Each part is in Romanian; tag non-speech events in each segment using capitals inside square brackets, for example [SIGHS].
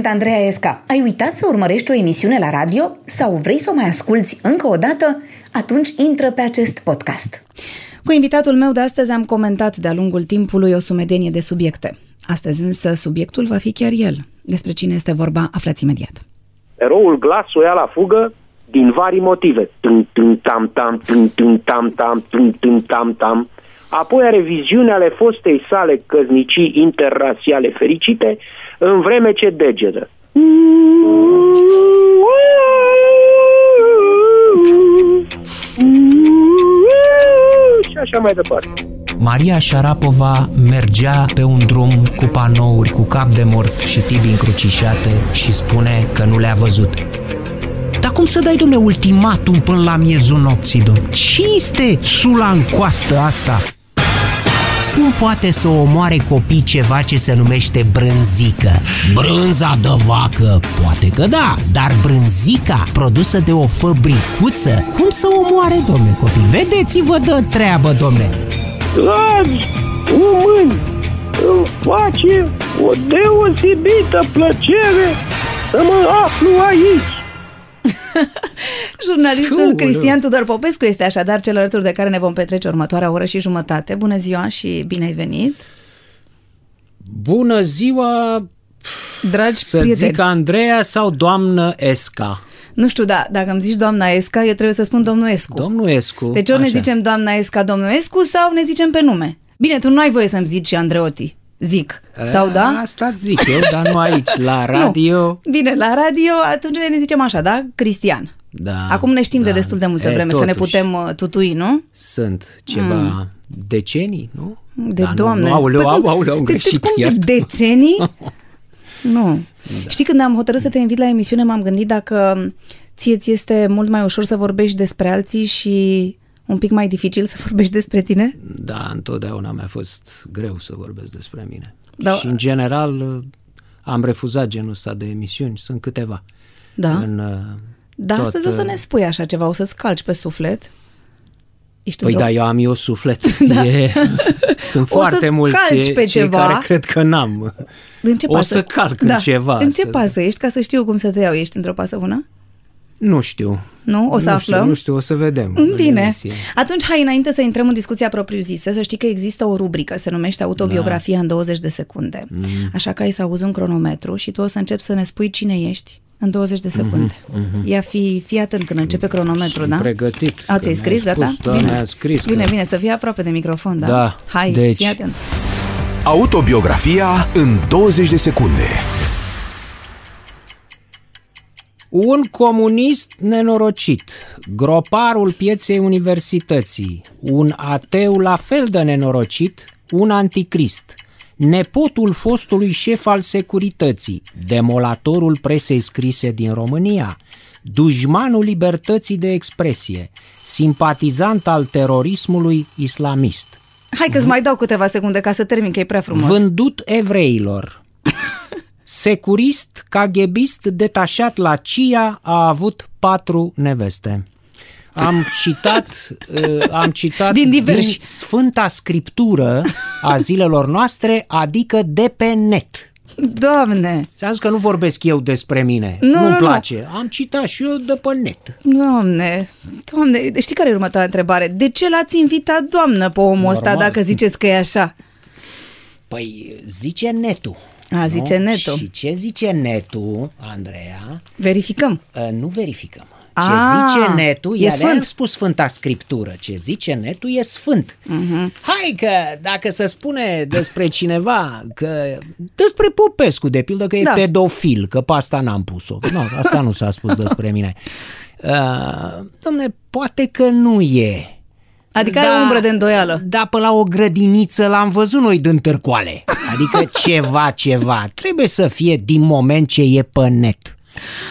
Sunt Andreea Esca. Ai uitat să urmărești o emisiune la radio sau vrei să o mai asculți încă o dată? Atunci intră pe acest podcast. Cu invitatul meu de astăzi am comentat de-a lungul timpului o sumedenie de subiecte. Astăzi însă subiectul va fi chiar el. Despre cine este vorba, aflați imediat. Eroul glas o ia la fugă din vari motive. Tam-tam-tam-tam-tam-tam-tam-tam. Apoi are viziunea ale fostei sale căznicii interrasiale fericite, în vreme ce degetă. Și așa mai departe. Maria Șarapova mergea pe un drum cu panouri, cu cap de mort și tibi încrucișate și spune că nu le-a văzut. Dar cum să dai, domne, ultimatum până la miezul nopții, domn? Ce este sula în coastă asta? Cum poate să omoare copii ceva ce se numește brânzică? Brânza de vacă? Poate că da, dar brânzica produsă de o făbricuță, cum să omoare, domne, copii? Vedeți-vă de treabă, domne! Dragi români, îmi face o deosebită plăcere să mă aflu aici. [LAUGHS] Jurnalistul Fiu, Cristian Tudor Popescu este așadar cel alături de care ne vom petrece următoarea oră și jumătate. Bună ziua și bine ai venit! Bună ziua, Dragi să prieteni, zic Andreea sau doamnă Esca? nu știu, da, dacă îmi zici doamna Esca, eu trebuie să spun domnul Escu. Domnul Escu. deci ori ne așa. zicem doamna Esca, domnul Escu sau ne zicem pe nume. Bine, tu nu ai voie să-mi zici și Andreotti. Zic. Sau da? Asta zic eu, dar nu aici, la [LAUGHS] radio. Nu. Bine, la radio atunci ne zicem așa, da? Cristian. Da, Acum ne știm da. de destul de multă E, vreme să ne totuși, putem uh, tutui, nu? Sunt ceva decenii, nu? De Da, doamne. Nu, nu, aoleu, Păi au, cum- aoleu, am de- greșit. Cum de iartă-mă. decenii? [LAUGHS] nu. Știi, când am hotărât să te invit la emisiune, m-am gândit dacă ție ți este mult mai ușor să vorbești despre alții și un pic mai dificil să vorbești despre tine? Da, întotdeauna mi-a fost greu să vorbesc despre mine. Da. Și, în general, am refuzat genul ăsta de emisiuni. Sunt câteva. Da. În, uh, Dar tot, astăzi o să uh, ne spui așa ceva, o să-ți calci pe suflet. Ești Păi într-o- da, eu am eu suflet. [LAUGHS] Da. E, sunt O foarte să-ți mulți calci pe cei ceva. care cred că n-am. În ce o pasă? să calc în ceva, În ce să- pasă ești, ca să știu cum să te iau? Ești într-o pasă bună? Nu știu. Nu? O să nu aflăm? Știu, nu știu, o să vedem. în Bine. emisie. Atunci, hai, înainte să intrăm în discuția propriu-zisă, să știi că există o rubrică, se numește Autobiografia în 20 de secunde. Mm. Așa că ai să auzi un cronometru și tu o să începi să ne spui cine ești în 20 de secunde. Ia fi, fi atent când începe cronometrul, Mhm, Sunt da? pregătit. A, că ți-ai mi-ai scris, spus, gata? Da, bine. mi-a scris. Bine, că- bine, să fii aproape de microfon, da? Da, Hai, deci- fii atent. Autobiografia în 20 de secunde. Un comunist nenorocit, groparul pieței universității, un ateu la fel de nenorocit, un anticrist, nepotul fostului șef al securității, demolatorul presei scrise din România, dușmanul libertății de expresie, simpatizant al terorismului islamist, Hai că-ți mai dau câteva secunde ca să termin, că e prea frumos. vândut evreilor. Securist, caghebist, detașat la CIA, a avut patru neveste. Am citat, uh, am citat Din diversi. din Sfânta Scriptură a zilelor noastre, adică de pe net. Doamne! Ți-am zis că nu vorbesc eu despre mine. Nu, Nu-mi nu, nu. place. Am citat și eu de pe net. Doamne, doamne, știi care e următoarea întrebare? De ce l-ați invitat, doamnă, pe omul ăsta, Normal. dacă ziceți că e așa? Păi zice netul. A, zice netul. Și ce zice netul, Andreea? Verificăm. Uh, nu verificăm. Ce Ah, zice netul, e e sfânt. am spus Sfânta Scriptură, ce zice netul e sfânt. Mhm. Hai că dacă se spune despre cineva, că despre Popescu, de pildă, că e Da. pedofil, că pe asta n-am pus-o. Nu, asta nu s-a spus despre mine. Uh, domne, poate că nu e. Adică da, ai umbră de îndoială. Da, pe la o grădiniță l-am văzut noi din târcoale. Adică [LAUGHS] ceva, ceva. Trebuie să fie din moment ce e pe net.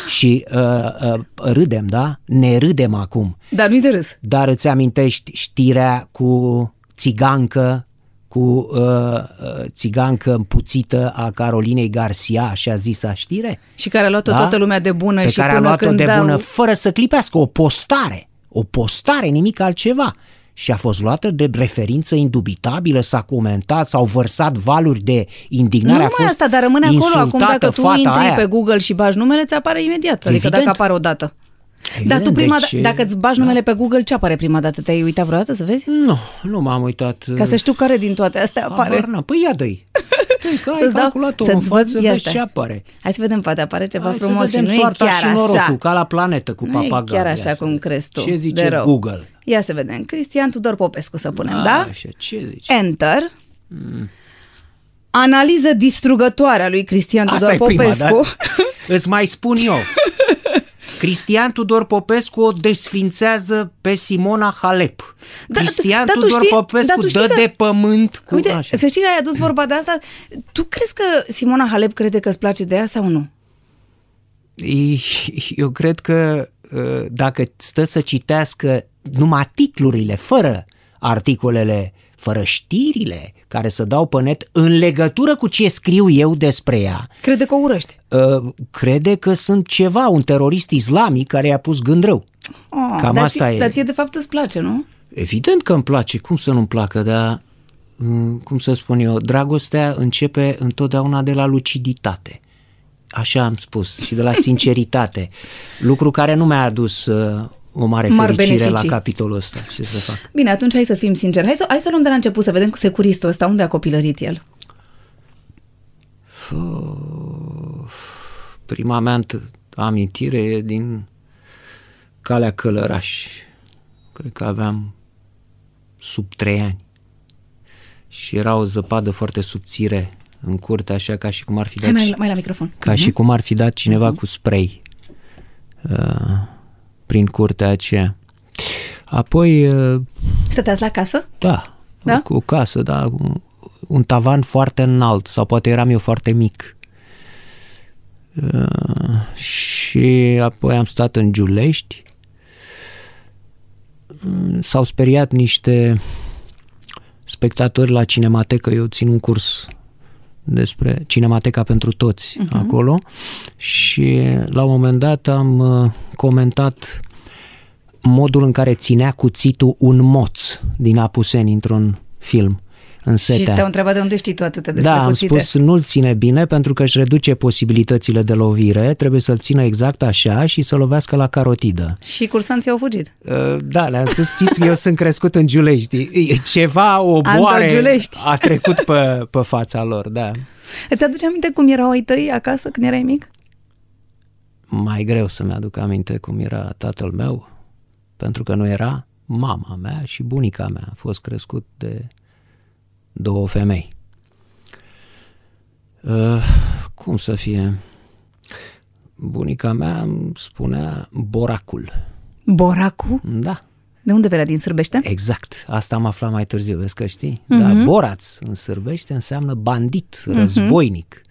Și uh, uh, râdem, da? Ne râdem acum. Dar nu-i de râs. Dar îți amintești știrea cu țigancă, cu uh, uh, țigancă împuțită a Carolinei Garcia, așa zisa știre? Și care a luat-o Da? toată lumea de bună Pe și care a până luat-o când de dau... bună fără să clipească, o postare. O postare, nimic altceva. Și a fost luată de referință indubitabilă, s-a comentat, s-au vărsat valuri de indignare. Nu a numai fost asta, dar rămâne acolo acum insultată dacă tu fata intri aia. pe Google și bagi numele, ți apare imediat. Adică Evident. dacă apare o dată. Evident, Dar tu prima deci- deci... dacă îți bagi numele pe Google, ce apare prima dată? Te-ai uitat vreodată să vezi? Nu, nu m-am uitat. Ca să știu care din toate astea apare. Habar n-am. Păi ia dă-i. [LAUGHS] Dă-i, că ai Să-ți dau- calculatorul în să-ți văd- față, ia vezi stai. ce apare. Hai să vedem, poate apare ceva Hai frumos să vedem și nu e soarta chiar și norocul, așa. ca la planetă cu Nu e papagal. chiar Ia așa să cum vedem. crezi tu. Ce zice de rău. Google? Ia să vedem. Cristian Tudor Popescu să punem, da? Așa, ce zici? Enter. Analiză distrugătoare a lui Cristian Tudor Asta e prima, Popescu. da? Îți mai spun eu. [LAUGHS] Cristian Tudor Popescu o desfințează pe Simona Halep. Da, Cristian dar tu Tudor știi- Popescu dar tu știi dă că- de pământ cu Uite, așa. să știi că ai adus vorba de asta. Tu crezi că Simona Halep crede că îți place de ea sau nu? Eu cred că uh, dacă stă să citească numai titlurile, fără articolele, fără știrile care să dau pe net în legătură cu ce scriu eu despre ea, Crede că o urăști. uh, crede că sunt ceva, un terorist islamic care i-a pus gând rău. Oh, Cam dar asta ție, e. Dar ție de fapt îți place, nu? Evident că îmi place, cum să nu-mi placă, dar, mm, cum să spun eu, dragostea începe întotdeauna de la luciditate. Așa am spus, și de la [LAUGHS] sinceritate. Lucru care nu mi-a adus uh, o mare Mari fericire beneficii. la capitolul ăsta. Ce să fac? Bine, atunci hai să fim sinceri. Hai să, hai să luăm de la început să vedem cu securistul ăsta unde a copilărit el. Prima mea înt- amintire e din Calea Călăraș. Cred că aveam sub trei ani. Și era o zăpadă foarte subțire în curte, așa ca și cum ar fi Hai dat, mai, mai la microfon. ca și cum ar fi dat cineva cu spray uh, prin curtea aceea. Apoi, uh, Stăteați la casă? da, Da? cu o casă, da, un, un tavan foarte înalt sau poate eram eu foarte mic. Uh, și apoi am stat în Giulești. Mm, S-au speriat niște spectatori la Cinematecă. Eu țin un curs despre Cinemateca pentru toți uh-huh. acolo și la un moment dat am uh, comentat modul în care ținea cuțitul un moț din Apuseni într-un film în Și setea. te-au întrebat de unde știi tu atâtea despre Da, am cuțite. spus nu-l ține bine pentru că își reduce posibilitățile de lovire, trebuie să-l țină exact așa și să lovească la carotidă. Și cursanții au fugit. Uh, Da, le-am spus, știți că eu sunt crescut în Giulești. E Ceva, o boare Giulești. a trecut pe, pe fața lor, da. Îți aduce aminte cum erau ai tăi acasă când erai mic? Mai greu să-mi aduc aminte cum era tatăl meu, pentru că nu era mama mea și bunica mea. A fost crescut de două femei. Uh, cum să fie? Bunica mea îmi spunea boracul. Boracu? Da, De unde venea? Din Sârbește? exact. Asta am aflat mai târziu, vezi că știi? Uh-huh. Da, boraț în sârbește înseamnă bandit, războinic.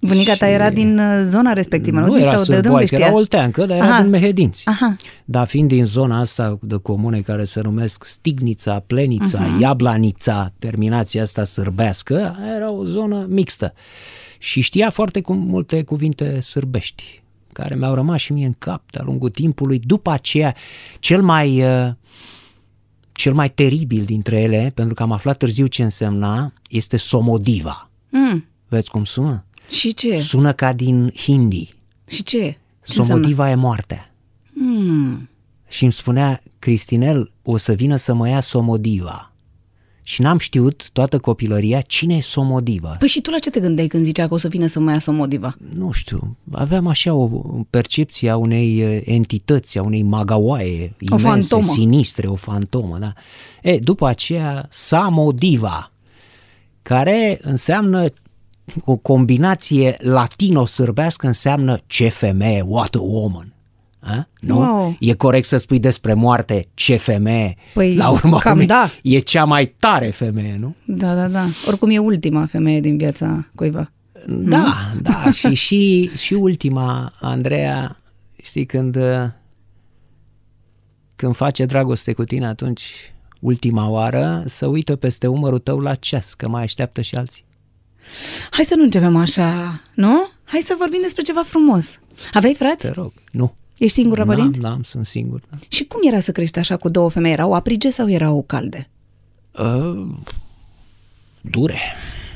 Bunica ta era din uh, zona respectivă, nu? nu Din era sau de unde sârboaică, știa? era olteancă, dar era Aha. din Mehedinți. Aha. Dar fiind din zona asta de comune care se numesc Stignița, Plenița, Mhm. uh-huh. Iablanița, terminația asta sârbească, era o zonă mixtă. Și știa foarte cu multe cuvinte sârbești, care mi-au rămas și mie în cap de-a lungul timpului. După aceea, cel mai, uh, cel mai teribil dintre ele, pentru că am aflat târziu ce însemna, este Somodiva. Mm. Vezi cum sună? Și ce? Sună ca din hindi. Și ce? Ce înseamnă? Somodiva e moartea. Mm. și îmi spunea, Cristinel, o să vină să mă ia Somodiva. Și n-am știut toată copilăria cine e Somodiva. Păi și tu la ce te gândeai când zicea că o să vină să mă ia Somodiva? Nu știu, aveam așa o percepție a unei eh, entități, a unei magaoaie O imense, fantomă. sinistre, o fantomă, da. E, după aceea, Samodiva, care înseamnă o combinație latino-sârbească, înseamnă ce femeie, what a woman. A? Nu? Wow. E corect să spui despre moarte ce femeie. Păi, La urmă, cam da. E cea mai tare femeie, nu? Da, da, da. Oricum e ultima femeie din viața cuiva. Da, da, și, [LAUGHS] și, și ultima, Andreea, știi, când, uh, când face dragoste cu tine, atunci, ultima oară, să uită peste umărul tău la ceas, că mai așteaptă și alții. Hai să nu începem așa, nu? Hai să vorbim despre ceva frumos. Aveai frați? Te rog, nu. Ești singur la N-am, părinți? n-am, sunt singur. Da. Și cum era să crești așa cu două femei? Erau aprige sau erau calde? Uh, dure.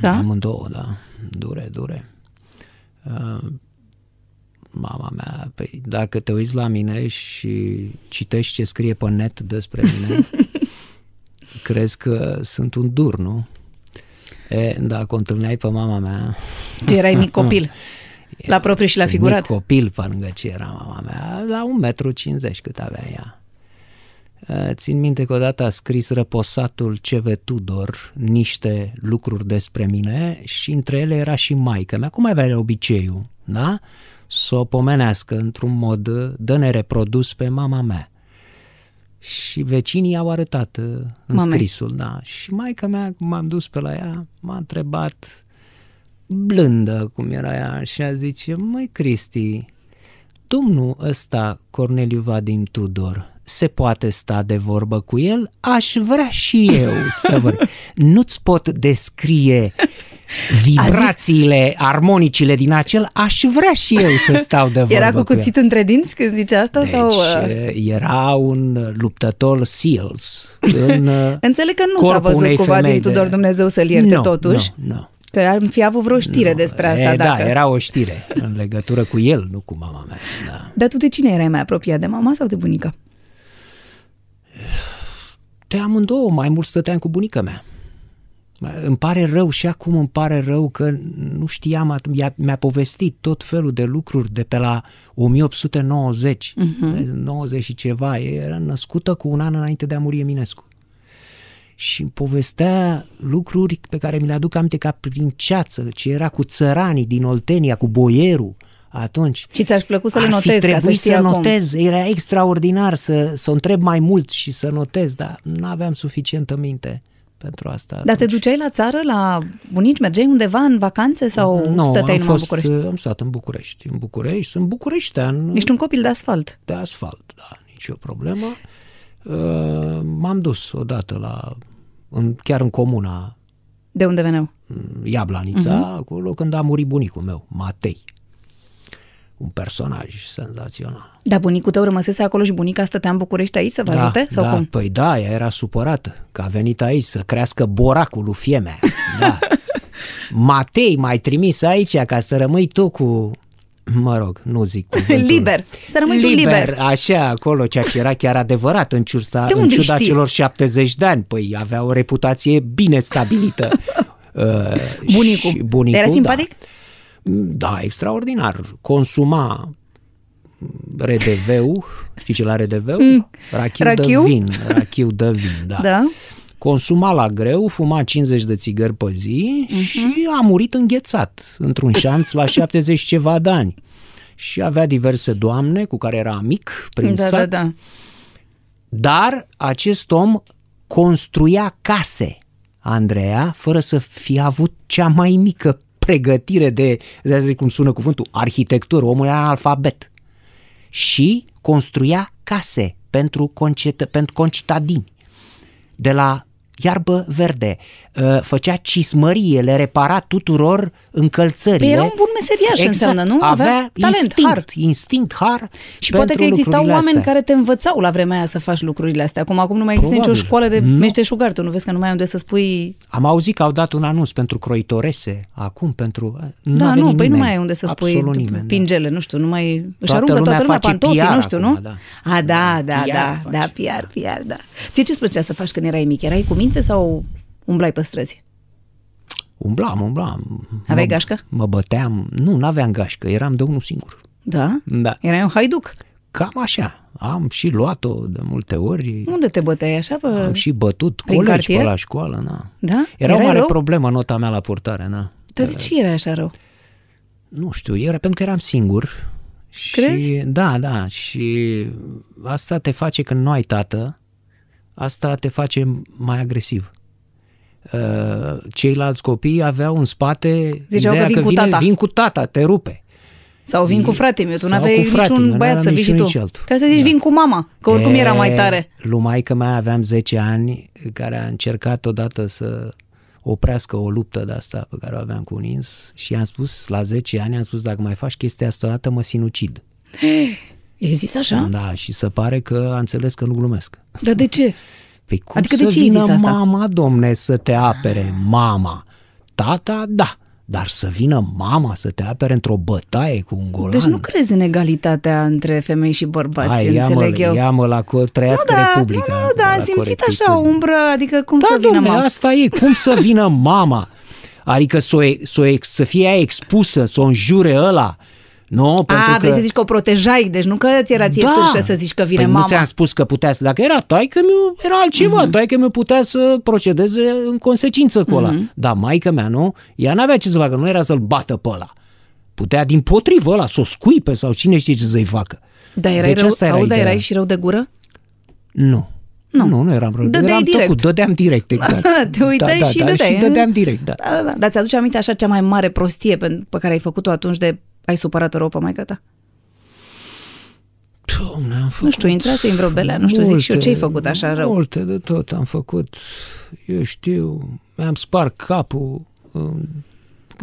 Da? Amândouă, da. Dure, dure. Uh, mama mea, păi dacă te uiți la mine și citești ce scrie pe net despre mine, [LAUGHS] crezi că sunt un dur, nu? E, dacă o întâlneai pe mama mea... Tu erai mic copil. [LAUGHS] La propriu și la sunt figurat. Mic copil pe lângă ce era mama mea, la 1,50 m cât avea ea. Uh, Țin minte că odată a scris răposatul CV Tudor niște lucruri despre mine și între ele era și maică mea. Cum avea obiceiul, da? Să o pomenească într-un mod de nereprodus pe mama mea. Și vecinii au arătat uh, în Mamei. scrisul, da. Și maica mea, cum m-am dus pe la ea, m-a întrebat blândă cum era ea și a zice, măi Cristi, domnul ăsta Corneliu Vadim Tudor, se poate sta de vorbă cu el? Aș vrea și eu să vă... Nu-ți pot descrie vibrațiile, armonicile din acel, aș vrea și eu să stau de vorbă Era cu el. cuțit între dinți când zice asta? Deci sau, uh, era un luptător SEALs în uh, [LAUGHS] Înțeleg că nu s-a corpul văzut unei cu Vadim femei Tudor, de... Dumnezeu să-l ierte Nu, totuși. Nu, nu. Că ar fi avut vreo știre despre asta. e, dacă... Da, era o știre în legătură cu el, nu cu mama mea. Da. Dar tu de cine erai mai apropiat, de mama sau de bunica? De amândouă, mai mult stăteam cu bunica mea. Îmi pare rău și acum îmi pare rău că nu știam, atunci, ea mi-a povestit tot felul de lucruri de pe la 1890, uh-huh. 90 și ceva, Ea era născută cu un an înainte de a muri Eminescu. Și îmi povestea lucruri pe care mi le aduc aminte ca prin ceață, ce era cu țăranii din Oltenia, cu boierul atunci. Și ți-aș plăcut să le Ar fi notezi ca să trebuit știi să acum. notez, era extraordinar să, să o întreb mai mult și să notez, dar nu aveam suficientă minte pentru asta. Dar te atunci. duceai la țară, la bunici? Mergeai undeva în vacanțe sau nu, stăteai am numai fost, în București? Am stat în București. În București, sunt bucureștean Ești un copil de asfalt. de asfalt, da, nicio problemă. Uh, M-am dus odată la, în, chiar în comuna De unde veneau? Iablanița, Mhm. uh-huh. acolo când a murit bunicul meu, Matei. Un personaj senzațional. Dar bunicul tău rămăsese acolo și bunica stătea în București aici să vă ajute? Sau da, cum? Păi da, ea era supărată că a venit aici să crească boracul lui Fiemea. [LAUGHS] Da. Matei m-ai trimis aici ca să rămâi tu cu... Mă rog, nu zic cuvântul. Liber. Să rămâi tu liber. Așa, acolo, ceea ce era chiar adevărat în, ciusta, De în unde ciuda știi? celor 70 de ani. Păi avea o reputație bine stabilită. [LAUGHS] Uh, Bunicul. și bunicul Era simpatic? Da. Da, extraordinar. Consuma RDV-ul, știi ce la RDV-ul? Mm. Rachiu, Rachiu? de vin. Rachiu de vin, da. Da? Consuma la greu, fuma 50 de țigări pe zi Mhm. uh-huh. și a murit înghețat într-un șanț la [LAUGHS] 70 ceva de ani. Și avea diverse doamne cu care era amic prin Da, sat. da, da. Dar acest om construia case, Andreea, fără să fie avut cea mai mică pregătire de, de zic cum sună cuvântul, arhitectură. Omul era alfabet. Și construia case pentru, concet, pentru concitadini. De la iarbă verde, uh, făcea cismărie, le repara tuturor încălțările. Păi era un bun meseriaș înseamnă, nu? Avea Avea talent, instinct, har. instinct, har Și poate că pentru existau lucrurile oameni astea. care te învățau la vremea aia să faci lucrurile astea. Acum, acum nu mai există nicio Probabil. școală de Nu. meșteșugar. Tu nu vezi că nu mai ai unde să spui... Am auzit că au dat un anunț pentru croitorese, acum pentru... n-a da, venit nu, păi nu nimeni. mai ai unde să spui Absolut nimeni, da. pingele, nu știu, nu mai... Își Toată aruncă lumea toată lumea face pantofii, PR nu știu, acum, nu? da. A, da, da, PR da, face. da, PR, PR, da. Ție ce-ți plăcea să faci când erai mic? Erai cu minte sau umblai pe străzi? Umblam, umblam. Aveai mă, gașcă? Mă băteam. Nu, n-aveam gașcă, eram de unul singur. Da? Da. Erai un haiduc? Cam așa. Am și luat-o de multe ori. Unde te băteai așa? Pe... Am și bătut Prin colegi cartier? pe la școală, na. Da? Era o Erai mare rău? problemă nota mea la purtare, na. Dar de ce erai așa rău? Nu știu, era pentru că eram singur. Și, Crezi? Da, da, și asta te face când nu ai tată, asta te face mai agresiv. Uh, Ceilalți copii aveau în spate Ziceau ideea că vin cu vine, tata. vin cu tata, te rupe. Sau vin cu frate meu, tu Sau n-aveai cu frate, niciun eu băiat n-aveam să vii nici și unul, tu. nici altul. Trebuie să zici Da. vin cu mama, că oricum era mai tare. Lui maică mea aveam 10 ani, care a încercat odată să oprească o luptă de asta pe care o aveam cu un ins și i-am spus, la 10 ani, am spus, dacă mai faci chestia asta o dată, mă sinucid. [GASPS] I-ai zis așa? Da, și se pare că a înțeles că nu glumesc. Dar de ce? [LAUGHS] Păi cum Adică să de ce ai vină zis asta? mama, domne, să te apere? Mama. Tata, da. Dar să vină mama să te apere într-o bătaie cu un golan? Deci nu crezi în egalitatea între femei și bărbați, Hai, ia-mă, înțeleg eu. ia-mă la co- trăiască nu, da, Republica. nu, nu, da, la am simțit așa o corectitudine. umbră, adică cum Da, să vină domne, mama. asta e. Cum să vină mama? Adică să, o, e- să, o, ex- să fie ea expusă, să o înjure ăla. Nu, pentru A, că... vrei să zici că o protejai, deci nu că ți era ție târșă să zici că vine păi mama. nu ți-am spus că putea să... Dacă era taică meu era altceva. Mhm. Uh-huh. Taică meu putea să procedeze în consecință cu ăla. Mhm. Uh-huh. Dar maică mea, nu? Ea n-avea ce să facă, nu era să-l bată pe ăla. Putea din potrivă ăla să o scuipe sau cine știe ce să-i facă. Dar erai Deci rău, asta era auzi, dar ideea. erai și rău de gură? Nu. Nu, nu, nu eram rău. Dădeai eram direct. Tăcut, dădeam direct, exact. [LAUGHS] Te uitai da, și da, dădeai, Și eh? dădeam direct, da. Da, da, da. Dar ți-aduce aminte așa cea mai mare prostie pe, pe care ai făcut-o atunci de ai supărat rău pe maica ta? Doamne, am făcut Nu știu, intrase în vreo belea, nu știu, zic și eu ce ai făcut așa rău. Multe de tot am făcut. Eu știu, mi-am spart capul. um,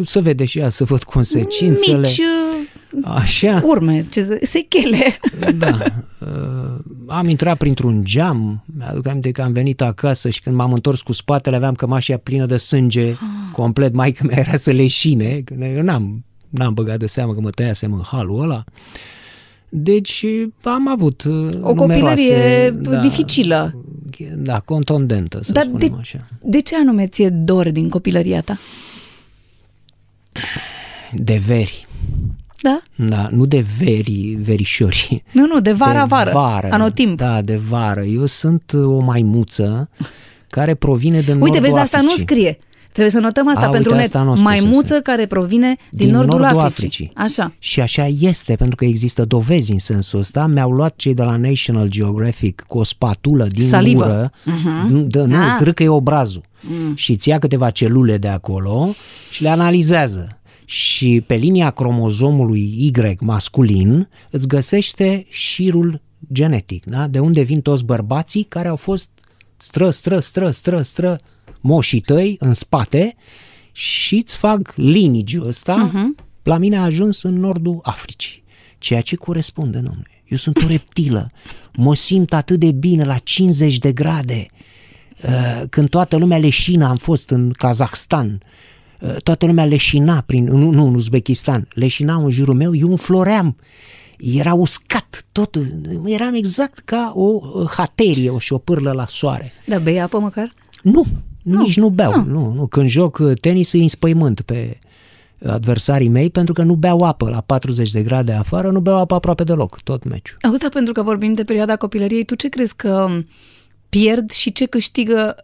Să vede și ea, să văd consecințele. Mici uh, Așa, urme, ce să, sechele. [LAUGHS] da. Uh, am intrat printr-un geam, mi-aduc aminte că am venit acasă și când m-am întors cu spatele aveam cămașa plină de sânge, complet, maică mea era să leșine, că eu n-am, n-am băgat de seamă că mă tăiasem în halul ăla. Deci am avut uh, O numeroase, copilărie dificilă. Da, contundentă, să Dar spunem de, așa. de ce anume ție dor din copilăria ta? De veri. Da? Da, nu de veri, verișori. Nu, nu, de de vara-vară, vară. anotimp. Da, de vară. Eu sunt uh, o maimuță care provine din Uite, nordul vezi, asta nu Africii. scrie. Trebuie să notăm asta A, pentru uite, net. asta nu o spusese. Maimuță care provine din, nordul, Africii. Așa. Și așa este, pentru că există dovezi în sensul ăsta. Mi-au luat cei de la National Geographic cu o spatulă din Salivă. gură, Mhm. nu, dă, nu Ah. îți râcă obrazul mm. și îți ia câteva celule de acolo și le analizează. Și pe linia cromozomului Y masculin îți găsește șirul genetic, da? de unde vin toți bărbații care au fost stră, stră, stră, stră, stră, moșii tăi în spate și îți fac linigiul ăsta. Uh-huh. La mine a ajuns în nordul Africii, ceea ce corespunde, domnule. Eu sunt o reptilă, mă simt atât de bine la 50 de grade. Uh, Când toată lumea leșină, am fost în Kazahstan, uh, toată lumea leșina prin, nu, nu, în Uzbekistan, leșinau în jurul meu, eu înfloream. Era uscat, totul, eram exact ca o uh, haterie, o șopârlă la soare. Da, bei apă măcar? Nu, nu nici nu beau. Nu. Nu, nu. Când joc uh, tenis îi înspăimânt pe adversarii mei pentru că nu beau apă la 40 de grade afară, nu beau apă aproape deloc, tot meciul. Auzi, dar pentru că vorbim de perioada copilăriei, tu ce crezi că pierd și ce câștigă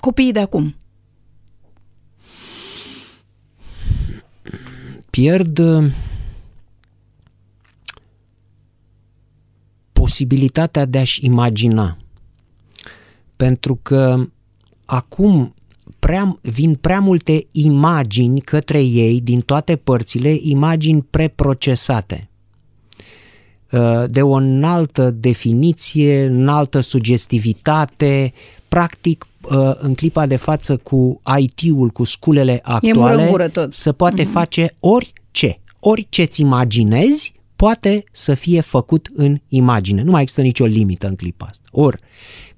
copiii de acum? Pierd uh, posibilitatea de a-și imagina. Pentru că acum prea, vin prea multe imagini către ei din toate părțile, imagini preprocesate uh, de o înaltă definiție, înaltă sugestivitate, practic uh, în clipa de față cu IT-ul, cu sculele mură în actuale, gură tot. se poate mm-hmm. face orice. Orice ți imaginezi poate să fie făcut în imagine. Nu mai există nicio limită în clipa asta. Ori,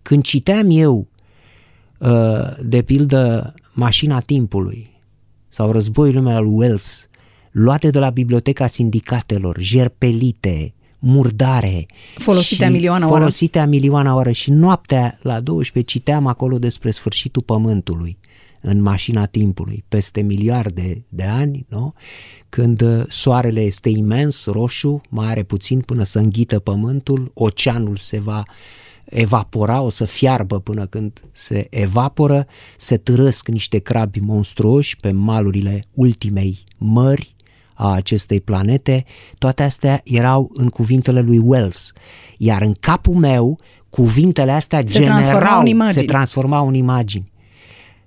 când citeam eu, uh, de pildă, Mașina Timpului sau Războiul lumea al Wells, luate de la Biblioteca Sindicatelor, jerpelite, murdare. Folosite și a milioana oară. Folosite a milioana oară și noaptea la 12 citeam acolo despre sfârșitul pământului în mașina timpului, peste miliarde de ani, nu? când uh, soarele este imens, roșu, mai are puțin până să înghită pământul, oceanul se va evapora, o să fiarbă până când se evaporă, se târăsc niște crabi monstruoși pe malurile ultimei mări a acestei planete, toate astea erau în cuvintele lui Wells. Iar în capul meu, cuvintele astea Se transformau generau, în imagini. se transformau în imagini.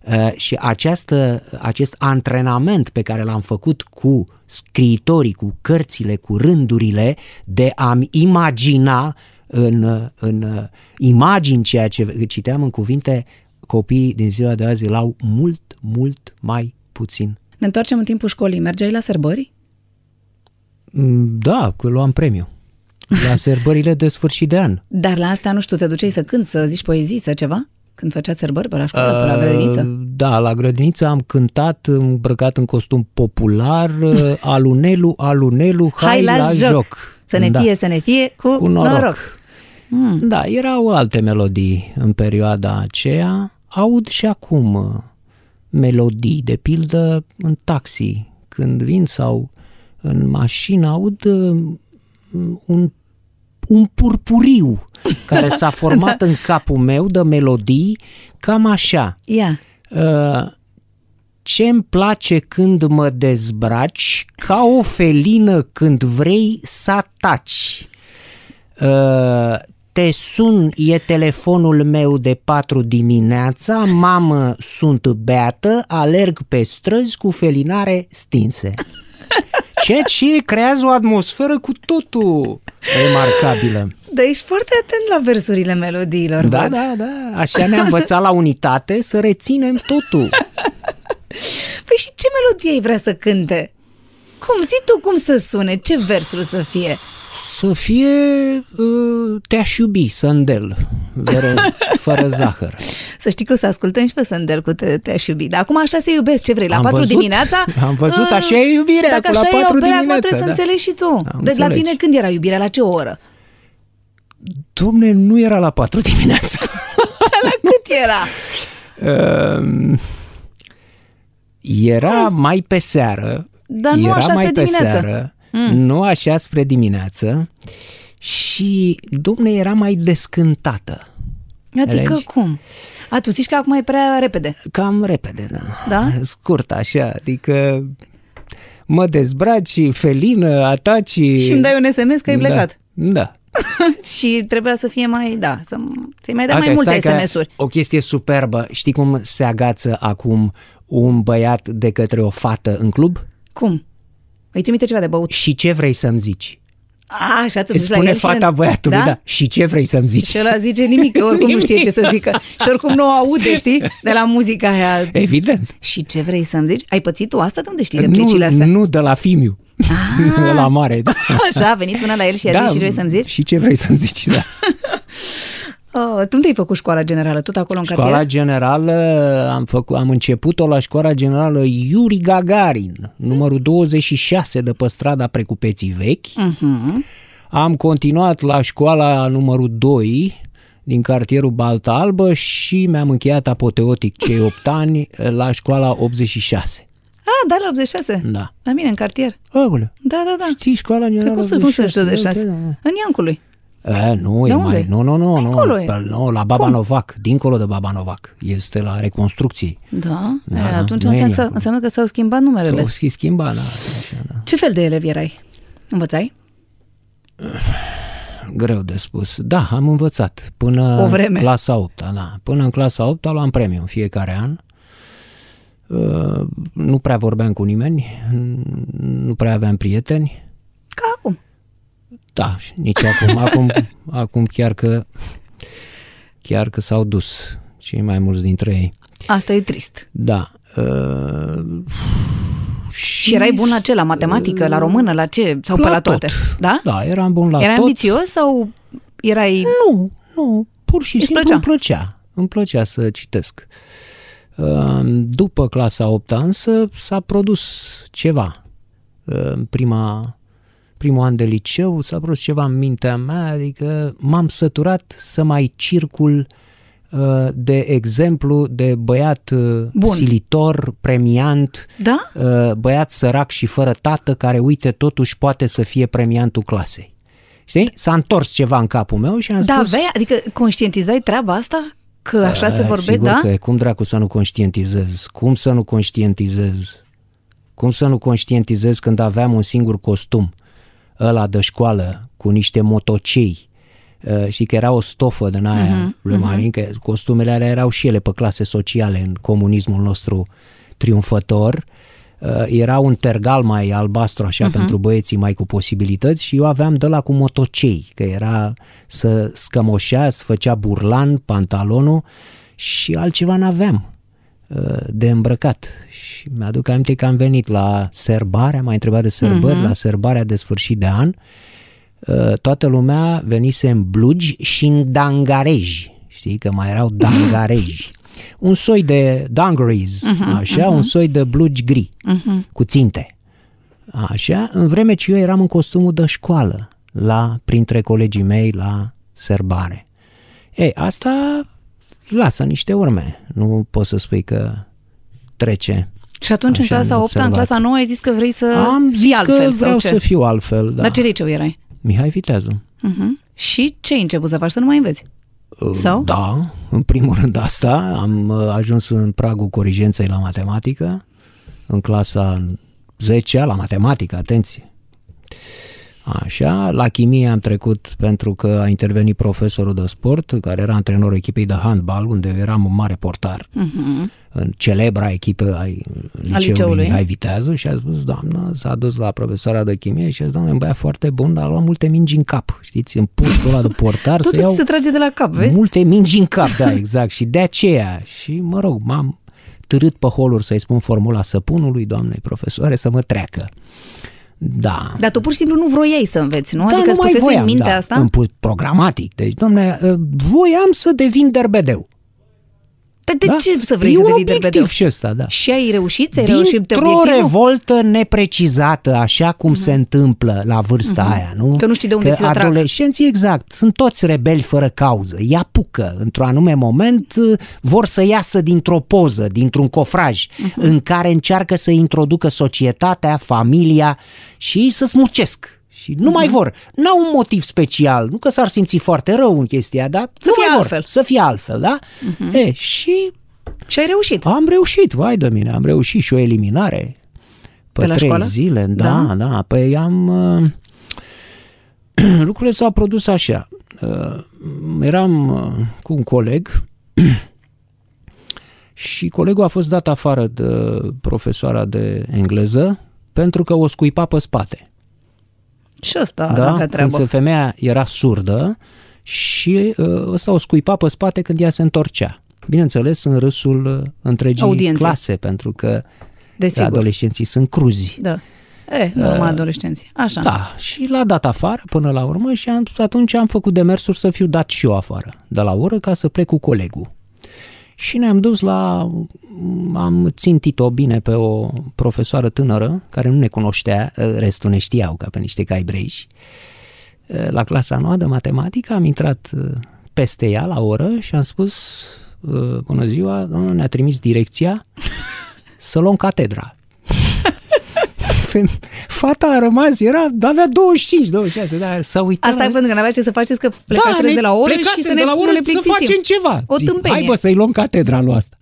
Uh, și această, acest antrenament pe care l-am făcut cu scriitorii, cu cărțile, cu rândurile, de a-mi imagina în, în imagini ceea ce citeam în cuvinte, copiii din ziua de azi l-au mult, mult mai puțin. Ne întoarcem în timpul școlii. Mergeai la sărbări? Mm, Da, că luam premiu. la sărbările de sfârșit de an. [LAUGHS] Dar la asta, nu știu, te duceai să cânti, să zici poezii, să ceva? Când făceați sărbări pe la școală, pe la grădiniță? Uh, Da, la grădiniță am cântat îmbrăcat în costum popular, uh, [LAUGHS] alunelu, alunelu, hai, Hai la, joc. Să ne Da. fie, să ne fie, cu, Cu noroc. noroc. Mm. Da, erau alte melodii în perioada aceea. Aud și acum uh, melodii, de pildă în taxi, când vin sau în mașină, aud uh, un, un purpuriu [LAUGHS] care s-a format în capul meu de melodii cam așa. Ia, Uh, ce-mi place când mă dezbraci, ca o felină când vrei să ataci. Uh, te sun, e telefonul meu de 4 dimineața, mamă, sunt beată, alerg pe străzi cu felinare stinse. Ceea ce creează o atmosferă cu totul remarcabilă. dar ești foarte atent la versurile melodiilor, Da, văd. da, da. Așa ne-a învățat la unitate să reținem totul. [LAUGHS] Păi și ce melodie ai vrea să cânte? Cum, zi tu cum să sune, ce versuri să fie? Să fie uh, Te-aș iubi, Sandel, fără, [LAUGHS] fără zahăr. Să știi că o să ascultăm și pe Sandel cu te, te-aș iubi. Dar acum așa se iubesc, ce vrei, la Am 4 văzut, dimineața? am văzut, uh, așa e iubirea, Dacă cu la așa e 4 opera, acum dimineața, trebuie să da. înțelegi și tu. Am deci la înțeles. tine când era iubirea, la ce oră? Domne, nu era la 4 [LAUGHS] dimineața. [LAUGHS] la cât era? Uh, era mai pe seară. Dar nu era așa mai spre pe dimineață. seară, nu așa spre dimineață. Și, domne, era mai descântată. Adică Înțelegi? cum? A, tu zici că acum e prea repede. Cam repede, da. Da? [LAUGHS] Scurt, așa, adică mă dezbraci, felină, ataci... Și îmi dai un SMS că ai plecat. Da. da. [LAUGHS] și trebuia să fie mai, da, să, să-i mai dai Ok, mai multe stai că SMS-uri. O chestie superbă. Știi cum se agață acum un băiat de către o fată în club? Cum? Îi trimite ceva de băut. Și ce vrei să-mi zici? A, și atât. Îți duci la spune el și fata le- băiatului, da? Și ce vrei să-mi zici? Și ăla zice nimic, că oricum nu știe ce să zică. [LAUGHS] Și oricum nu o aude, știi? De la muzica aia. Evident. Și ce vrei să-mi zici? Ai pățit tu asta? De unde știi replicile Nu, astea? nu de la Fimiu. [LAUGHS] De la mare. Da. [LAUGHS] Așa, a venit una la el și a zis și ce vrei să-mi zici? Și ce vrei să-mi zici, da. Oh, tu unde ai făcut școala generală? Tot acolo în Școala cartier? generală, am, făcut, am început-o la școala generală Iuri Gagarin, numărul 26 de pe strada Precupeții Vechi. Mhm. Am continuat la școala numărul 2 din cartierul Balta Albă și mi-am încheiat apoteotic cei 8 ani la școala 86. Ah, da, la 86. Da. La mine, în cartier. Aoleu, Da, da, da. știi școala Păi generală cum să, cum să 86? știu de șase? Da, da, da. În Iancului. E, nu, De e unde? mai, nu, nu, nu, nu, Acolo e. pe- nu, la Baba Cum? Novac, dincolo de Baba Novac, este la reconstrucție. Da? Da, E, da, atunci nu e în înseamnă, Iancul. înseamnă că s-au schimbat numerele. S-au și schimbat, da, așa, da. Ce fel de elevi erai? Învățai? Greu de spus. Da, am învățat până O vreme. clasa 8 da. Până în clasa 8 luam premiu în fiecare an. Uh, Nu prea vorbeam cu nimeni, nu prea aveam prieteni. Ca acum. Da, și nici acum, acum, acum chiar că chiar că s-au dus cei mai mulți dintre ei. Asta e trist. Da. Uh, Și erai bun la ce? La matematică, la română, la ce? Sau pe la tot. toate? Da? Da, eram bun la Erai tot. ambițios sau erai... Nu, nu, pur și Îți simplu plăcea? îmi plăcea. Îmi plăcea să citesc. Uh, După clasa 8 însă s-a produs ceva. Uh, În prima, primul an de liceu s-a produs ceva în mintea mea, adică m-am săturat să mai circul uh, de exemplu de băiat uh, Bun. silitor, premiant, Da? uh, băiat sărac și fără tată care, uite, totuși poate să fie premiantul clasei. Știi? S-a întors ceva în capul meu și am Da, spus... aveai, adică conștientizai treaba asta? Că așa se "A, vorbește, sigur da? că e, cum dracu să nu conștientizez? Cum să nu conștientizez? Cum să nu conștientizez când aveam un singur costum, ăla de școală, cu niște motocei, Uh, și că era o stofă din aia uh-huh, lui Marin, uh-huh. că costumele alea erau și ele pe clase sociale în comunismul nostru triumfător. Uh, era un tergal mai albastru așa uh-huh. pentru băieții mai cu posibilități și eu aveam de la cu motocei, că era să scămoșea, să făcea burlan pantalonul și altceva n-aveam uh, de îmbrăcat. Și mi-aduc aminte că am venit la serbarea, m-a întrebat de sărbări, uh-huh. la serbarea de sfârșit de an uh, toată lumea venise în blugi și în dangareji. Știi că mai erau dangareji. [LAUGHS] Un soi de dungarees, uh-huh, așa, uh-huh. un soi de blugi gri, uh-huh. cu ținte. Așa, în vreme ce eu eram în costumul de școală, la, printre colegii mei la serbare. Ei, asta lasă niște urme. Nu poți să spui că trece. Și atunci în clasa 8 în clasa 9 ai zis că vrei să Am fii zis altfel. că vreau sau ce? să fiu altfel, da. La ce liceu erai? Mihai Viteazu. Uh-huh. Și ce ai început să faci? Să nu mai înveți? Sau? Da, în primul rând asta. Am uh, ajuns în pragul corigenței la matematică, în clasa 10 la matematică, atenție. Așa, la chimie am trecut pentru că a intervenit profesorul de sport, care era antrenorul echipei de handbal, unde eram un mare portar, uh-huh. în celebra echipă a liceului, liceului. Mihai Viteazu și a spus, doamnă, s-a dus la profesoara de chimie și a zis, doamne, un băiat foarte bun, dar a luat multe mingi în cap, știți, în postul ăla de portar [LAUGHS] să Totul iau se trage de la cap, vezi? multe mingi în cap, da, exact, și de aceea, și mă rog, m-am târât pe holuri să-i spun formula săpunului, doamnei profesoare, să mă treacă. Da. Dar tu pur și simplu nu vroiai să înveți, nu? Da, adică nu îți mai pusese voiam, în mintea da, asta? Îmi pus programatic. Deci, domne, voiam să devin derbedeu. Dar de da? ce să vrei e să un devii obiectiv derbedeu? și ăsta, da. Și ai reușit? Ți-ai reușit pe Dintr-o obiectivul? revoltă neprecizată, așa cum se întâmplă la vârsta aia, nu? Mhm. Că nu știi de unde Că ți le trag. adolescenții, exact, sunt toți rebeli fără cauză. Îi apucă, într-un anume moment, vor să iasă dintr-o poză, dintr-un cofraj, Mhm. în care încearcă să introducă societatea, familia și să smucesc. Și nu Mhm. mai vor. N-au un motiv special. Nu că s-ar simți foarte rău în chestia, dar Să nu fie mai vor. altfel. Mhm. Să fie altfel, da? E, și Și ai reușit. am reușit, vai de mine, am reușit și o eliminare pe, Pe la trei școală? zile. Da, da, da. Păi am... uh, [CLEARS THROAT] Lucrurile s-au produs așa. Uh, Eram uh, cu un coleg [CLEARS THROAT] și colegul a fost dat afară de profesoara de engleză pentru că o scuipa pe spate. Și ăsta Da, avea treabă. însă femeia era surdă și uh, ăsta o scuipa pe spate când ea se întorcea. Bineînțeles, în râsul uh, întregii Audiențe. clase, pentru că Desigur. adolescenții sunt cruzi. Da. E, normal, adolescenții. Așa. Da, și l-a dat afară până la urmă și am, atunci am făcut demersuri să fiu dat și eu afară de la oră ca să plec cu colegul. Și ne-am dus la, am țintit-o bine pe o profesoară tânără care nu ne cunoștea, restul ne știau ca pe niște cai breși. La clasa noua de matematică am intrat peste ea la oră și am spus bună ziua, domnul ne-a trimis direcția să luăm catedra. Fata a rămas, era, avea 25, 26, dar s-a uitat. Asta e pentru că n-avea ce să faceți, că plecați da, de la oră plecasem și să ne, de la oră nu ne să plictisim. facem ceva. O Zic, tâmpenie. Hai bă, să-i luăm catedra lui asta.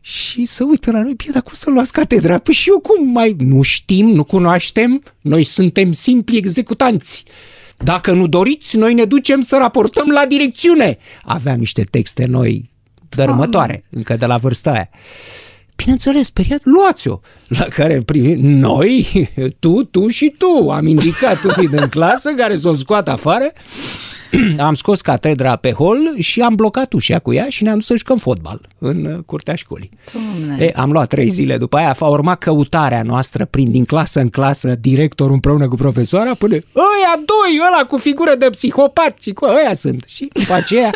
Și să uită la noi, bine, dar cum să luați catedra? Păi și eu cum mai... Nu știm, nu cunoaștem, noi suntem simpli executanți. Dacă nu doriți, noi ne ducem să raportăm la direcțiune. Aveam niște texte noi dărâmătoare, încă de la vârsta aia. Bineînțeles, speriat, luați-o. La care primi, noi, [LAUGHS] tu, tu și tu, am indicat unii din clasă care s-o scoat afară, [CLEARS THROAT] am scos catedra pe hol și am blocat ușa cu ea și ne-am dus să jucăm fotbal în uh, curtea școlii. Doamne. E, am luat trei zile după aia, a urmat căutarea noastră prin din clasă în clasă, directorul împreună cu profesoara, până ăia doi, ăla cu figură de psihopat și cu ăia sunt. Și după aceea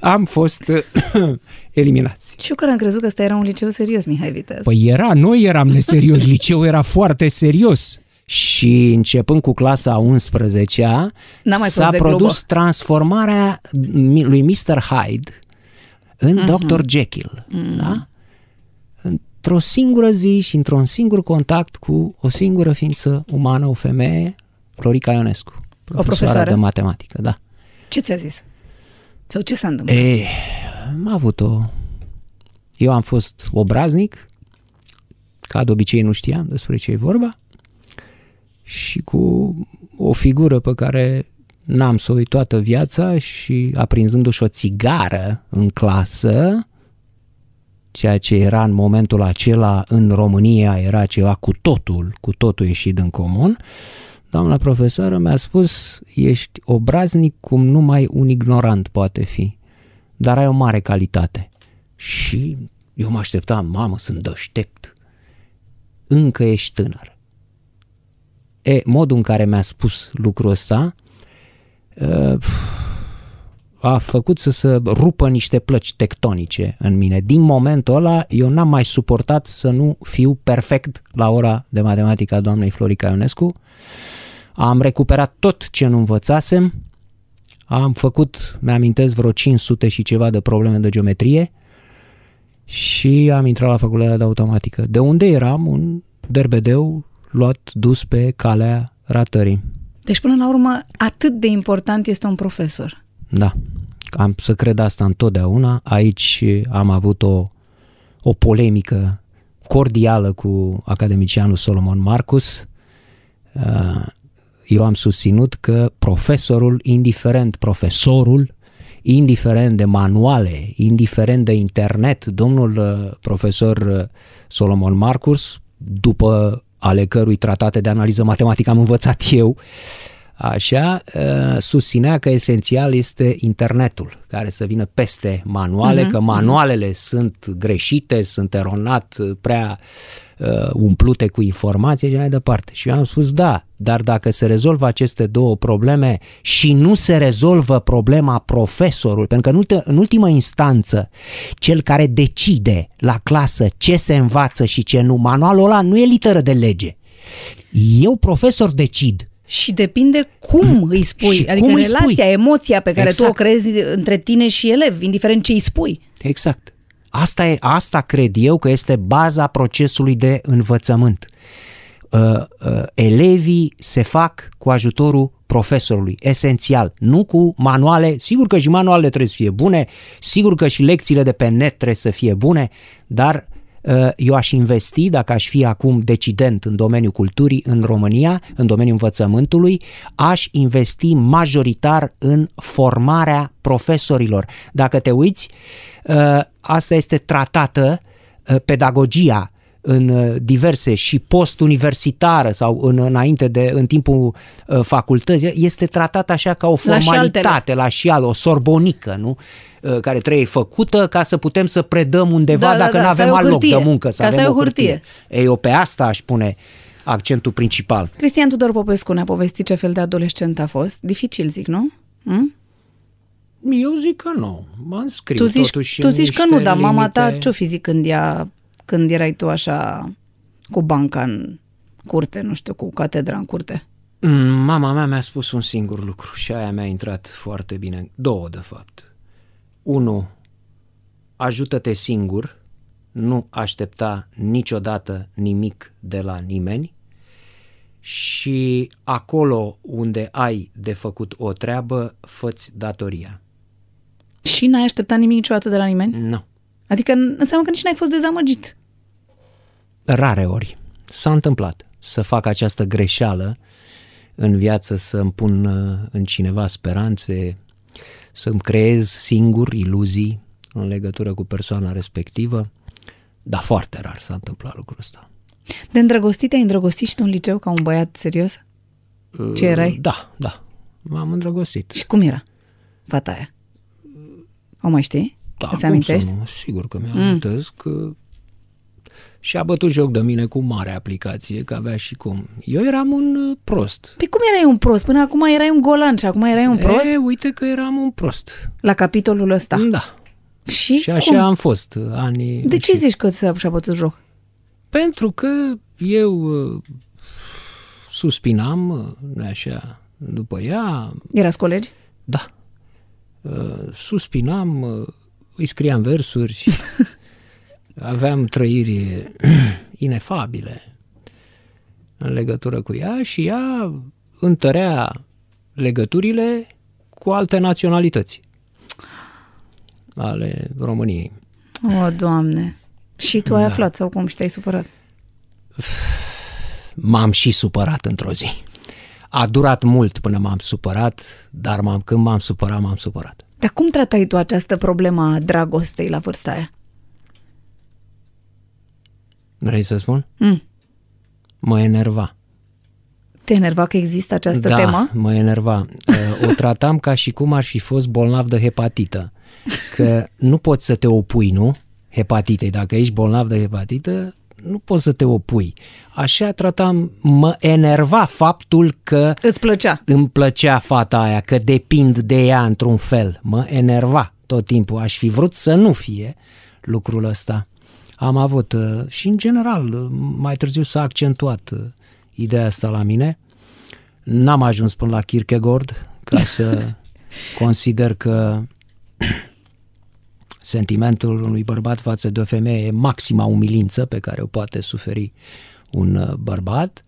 am fost uh, [COUGHS] eliminați. Și eu care am crezut că ăsta era un liceu serios, Mihai Viteaz. Păi era, noi eram neserioși, [LAUGHS] liceul era foarte serios. Și începând cu clasa 11-a, N-a mai s-a fost de produs globă. transformarea lui Mr. Hyde în Mhm. mm-hmm. Dr. Jekyll. Mm-hmm. Da? Într-o singură zi și într-un singur contact cu o singură ființă umană, o femeie, Florica Ionescu, profesoară profesoară? de matematică, da. Ce ți-a zis? Sau ce s-a întâmplat? E, am avut o... Eu am fost obraznic, ca de obicei nu știam despre ce e vorba, și cu o figură pe care n-am să o uit toată viața și aprinzându-și o țigară în clasă, ceea ce era în momentul acela în România era ceva cu totul, cu totul ieșit în comun, doamna profesoară mi-a spus, ești obraznic cum numai un ignorant poate fi, dar ai o mare calitate. Și eu mă așteptam, mamă, sunt deștept. Încă ești tânăr. E, modul în care mi-a spus lucrul ăsta uh, a făcut să se rupă niște plăci tectonice în mine. Din momentul ăla, eu n-am mai suportat să nu fiu perfect la ora de matematică a doamnei Florica Ionescu. Am recuperat tot ce nu învățasem, am făcut, mi-amintesc, vreo 500 și ceva de probleme de geometrie și am intrat la facultatea de automatică, de unde eram un derbedeu luat, dus pe calea ratării. Deci, până la urmă, atât de important este un profesor. Da, am să cred asta întotdeauna. Aici am avut o, o polemică cordială cu academicianul Solomon Marcus. Uh, eu am susținut că profesorul, indiferent profesorul, indiferent de manuale, indiferent de internet, domnul uh, profesor uh, Solomon Marcus, după ale cărui tratate de analiză matematică am învățat eu, așa, uh, susținea că esențial este internetul, care să vină peste manuale, uh-huh, că manualele uh-huh. sunt greșite, sunt eronat, prea uh, umplute cu informație și mai departe. Și eu am spus da, dar dacă se rezolvă aceste două probleme și nu se rezolvă problema profesorului, pentru că în, în ultimă instanță cel care decide la clasă ce se învață și ce nu, manualul ăla nu e literă de lege. Eu, profesor, decid și depinde cum îi spui, și adică cum relația, spui? emoția pe care exact. tu o exact. crezi între tine și elev, indiferent ce îi spui. Exact. Asta, e, asta cred eu că este baza procesului de învățământ. Uh, uh, elevii se fac cu ajutorul profesorului, esențial, nu cu manuale, sigur că și manualele trebuie să fie bune, sigur că și lecțiile de pe net trebuie să fie bune, dar uh, eu aș investi, dacă aș fi acum decident în domeniul culturii în România, în domeniul învățământului, aș investi majoritar în formarea profesorilor. Dacă te uiți, uh, asta este tratată uh, pedagogia în uh, diverse și post-universitară sau în, înainte de, în timpul uh, facultății, este tratat așa ca o formalitate, la șial, o sorbonică, nu? Uh, care trebuie făcută ca să putem să predăm undeva da, dacă da, da, nu avem alt loc de muncă. Să ca avem să o hârtie. hârtie. Ei, eu pe asta aș pune accentul principal. Cristian Tudor Popescu ne-a povestit ce fel de adolescent a fost. Dificil, zic, nu? Hm? Eu zic că nu. M-am înscriu tu zici, totuși Tu zici că nu, dar mama ta ce-o fi zic când, ea, când erai tu așa cu banca în curte, nu știu, cu catedra în curte? Mm, mama mea mi-a spus un singur lucru și aia mi-a intrat foarte bine. Două, de fapt. Unu, ajută-te singur, nu aștepta niciodată nimic de la nimeni și acolo unde ai de făcut o treabă, făți datoria. Și n-ai așteptat nimic niciodată de la nimeni? Nu. Adică înseamnă că nici n-ai fost dezamăgit. Rare ori. S-a întâmplat să fac această greșeală în viață, să îmi pun uh, în cineva speranțe, să-mi creez singur iluzii în legătură cu persoana respectivă, dar foarte rar s-a întâmplat lucrul ăsta. De îndrăgostit te-ai îndrăgostit și tu în liceu ca un băiat serios? Ce erai? Uh, da, da. M-am îndrăgostit. Și cum era fata aia? O mai știi? Da, Îți amintești? Nu? Sigur că mi-amintesc mm. că și a bătut joc de mine cu mare aplicație, că avea și cum. Eu eram un uh, prost. Pe cum erai un prost? Până acum erai un golan și acum erai un prost? E, uite că eram un prost. La capitolul ăsta? Da. Și, și așa cum? am fost uh, anii... De ce zici că și-a bătut joc? Pentru că eu uh, suspinam, nu așa, după ea... Erați colegi? Da. Suspinam, îi scriam versuri, [LAUGHS] aveam trăiri [CLEARS THROAT] inefabile în legătură cu ea și ea întărea legăturile cu alte naționalități ale României. O, Doamne! Și tu ai da. aflat sau cum și te-ai supărat? [SIGHS] M-am și supărat într-o zi. A durat mult până m-am supărat, dar m-am, când m-am supărat, m-am supărat. Dar cum tratai tu această problemă a dragostei la vârsta aia? Vrei să spun? Mm. Mă enerva. Te enerva că există această da, temă? mă enerva. Uh, o tratam ca și cum ar fi fost bolnav de hepatită. Că nu poți să te opui, nu? Hepatitei. Dacă ești bolnav de hepatită, nu poți să te opui. Așa tratam, mă enerva faptul că Îți plăcea. îmi plăcea fata aia, că depind de ea într-un fel. Mă enerva tot timpul. Aș fi vrut să nu fie lucrul ăsta. Am avut uh, și în general, uh, mai târziu s-a accentuat uh, ideea asta la mine. N-am ajuns până la Kierkegaard ca [LAUGHS] să consider că sentimentul unui bărbat față de o femeie e maxima umilință pe care o poate suferi un uh, bărbat.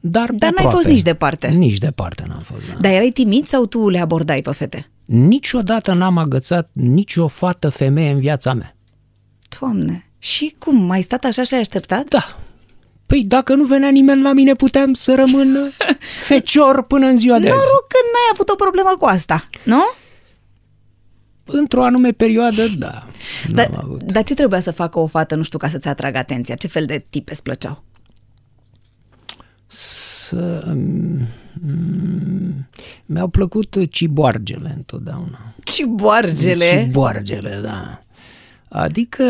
Dar, Dar n-ai aproape. fost nici departe. Nici departe n-am fost. Da. Dar erai timid sau tu le abordai pe fete? Niciodată n-am agățat nicio fată femeie în viața mea. Doamne, și cum? Ai stat așa și ai așteptat? Da. Păi dacă nu venea nimeni la mine, puteam să rămân uh, [LAUGHS] fecior până în ziua de azi. Noroc că n-ai avut o problemă cu asta, nu? Într-o anume perioadă, da. Dar, N-am avut. dar ce trebuia să facă o fată, nu știu, ca să-ți atragă atenția? Ce fel de tipe îți plăceau? Să... mm, Mi-au plăcut ciboargele întotdeauna. Ciboargele! Ciboargele, da. Adică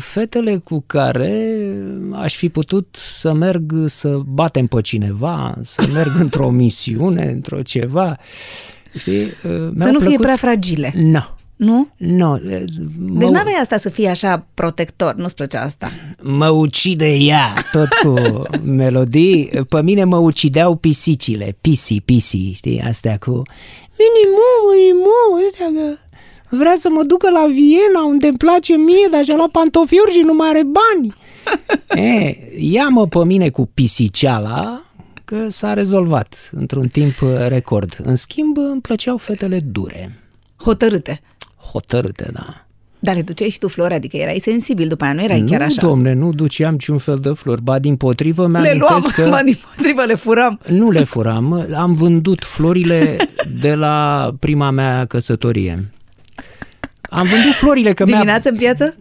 fetele cu care aș fi putut să merg să batem pe cineva, să merg [LAUGHS] într-o misiune, într-o ceva. Știi? Mi-au Să nu fie plăcut... prea fragile, Nu. nu? Nu. Deci n-aveai asta să fie așa protector, nu-ți plăcea asta. Mă ucide ea, tot cu melodii. Pe mine mă ucideau pisicile, pisi, pisi, știi, astea cu minimu, minimu, astea că vrea să mă ducă la Viena, unde îmi place mie, dar și-a luat pantofiuri și nu mai are bani. [LAUGHS] e, ia-mă pe mine cu pisiceala, că s-a rezolvat într-un timp record. În schimb, îmi plăceau fetele dure, Hotărâte. hotărâte, da. Dar le duceai și tu flori, adică erai sensibil după aia, nu erai nu, chiar așa. domne, nu duceam niciun fel de flori, ba din potrivă mi-am le luam, că... că... din potrivă le furam. Nu le furam, am vândut florile de la prima mea căsătorie. Am vândut florile că mi-a... Dimineața în piață?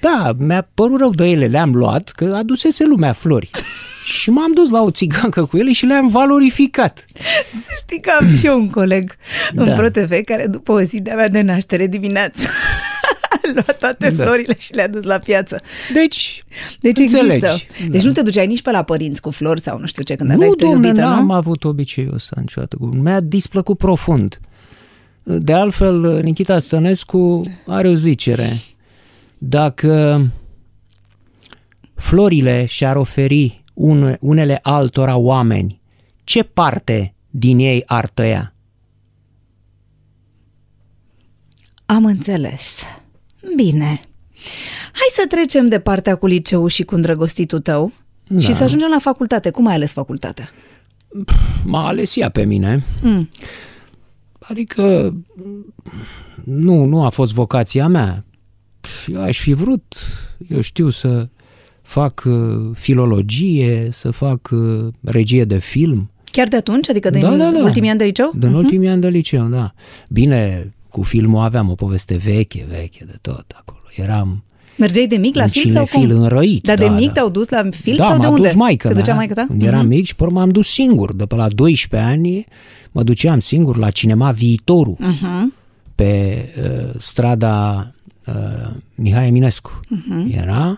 Da, mi-a părut rău de ele, le-am luat, că adusese lumea flori. [LAUGHS] Și m-am dus la o țigancă cu ele și le-am valorificat. Să știi că am și eu un coleg în Da. ProTV care după o zi de-a mea de naștere dimineața [LAUGHS] a luat toate Da. florile și le-a dus la piață. Deci, Deci înțelegi. există. Deci nu te duceai nici pe la părinți cu flori sau nu știu ce când Nu, aveai tu domne, iubită, n-am nu? avut obiceiul ăsta niciodată. Mi-a displăcut profund. De altfel, Nikita Stănescu are o zicere. Dacă florile și-ar oferi une, unele altora oameni, ce parte din ei ar tăia? Am înțeles. Bine. Hai să trecem de partea cu liceu și cu îndrăgostitul tău Da. și să ajungem la facultate. Cum ai ales facultatea? M-a ales ea pe mine. Mm. Adică nu, nu a fost vocația mea. Eu aș fi vrut, eu știu, să fac uh, filologie, să fac uh, regie de film. Chiar de atunci? Adică din Da, da, da. ultimii ani de liceu? Din ultimii ani de liceu, da. Bine, cu filmul aveam o poveste veche, veche de tot acolo. Eram Mergeai de mic la un film sau cinefil cum? înrăit. Dar de da, mic da. te-au dus la film da, sau de m-a unde? dus maică Te ducea mea. maică ta? Când eram Mhm. mic și pe urmă m-am dus singur. De pe la 12 ani mă duceam singur la cinema Viitorul Mhm. pe uh, strada uh, Mihai Eminescu. Mhm. Era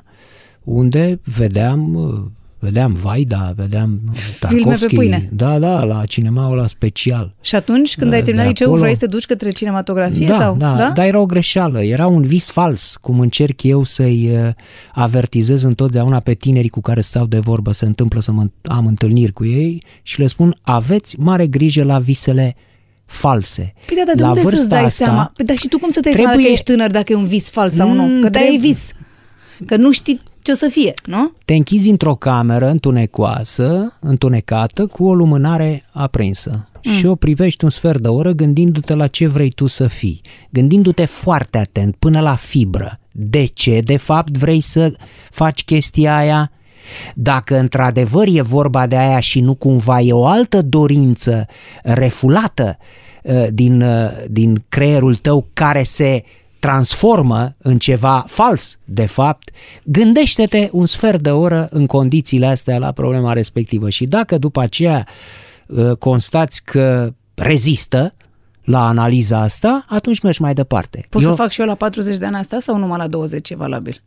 unde vedeam uh, vedeam Vaida, vedeam uh, Filme pe Tarkovski. pâine. Da, da, la cinemaul ăla special. Și atunci când Da, ai terminat de liceul, acolo- vrei să te duci către cinematografie da, sau? da, dar era o greșeală, era un vis fals, cum încerc eu să-i uh, avertizez întotdeauna pe tinerii cu care stau de vorbă, se întâmplă să mă, am întâlniri cu ei și le spun, aveți mare grijă la visele false. Păi da, dar de la unde să-ți vârsta dai asta, seama? Păi da, și tu cum să te dai seama trebuie- dacă ești tânăr, dacă e un vis fals sau nu? Mm, Că te ai trebuie- vis. Că nu știi ce o să fie, nu? Te închizi într-o cameră întunecoasă, întunecată, cu o lumânare aprinsă mm. și o privești un sfert de oră gândindu-te la ce vrei tu să fii, gândindu-te foarte atent, până la fibră. De ce, de fapt, vrei să faci chestia aia? Dacă într-adevăr e vorba de aia și nu cumva e o altă dorință refulată uh, din, uh, din creierul tău care se transformă în ceva fals, de fapt, gândește-te un sfert de oră în condițiile astea la problema respectivă și dacă după aceea uh, constați că rezistă la analiza asta, atunci mergi mai departe. Pot Eu să fac și eu la 40 de ani asta sau numai la 20 e valabil?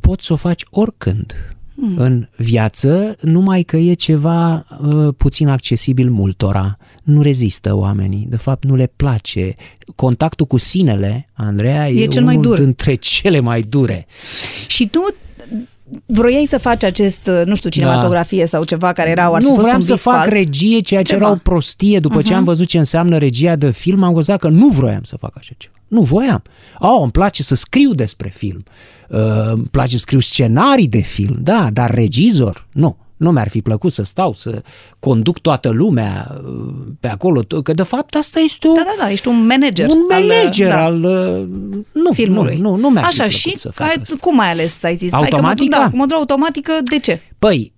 poți să o faci oricând. Mm. în viață, numai că e ceva uh, puțin accesibil multora. Nu rezistă oamenii, de fapt nu le place. Contactul cu sinele, Andreea, e, E cel unul mai dur. dintre cele mai dure. Și tu vroiai să faci acest, nu știu, cinematografie sau ceva care era, ar fi nu fost vreau un să vis fac fals? regie, ceea ce Ceva. era o prostie. După ce am văzut ce înseamnă regia de film, am văzut că nu vroiam să fac așa ceva. Nu voiam. Oh, îmi place să scriu despre film. Uh, îmi place să scriu scenarii de film, da, dar regizor, nu. Nu mi-ar fi plăcut să stau, să conduc toată lumea uh, pe acolo, că de fapt asta este o, Da, da, da, ești un manager. un manager da, al... uh, nu, filmului. Nu, nu, nu mi-ar fi Așa, plăcut și să fac ai, asta. cum ai ales să ai zis? Hai că mă duc, Automatică? da, mă duc automatică, de ce? Păi,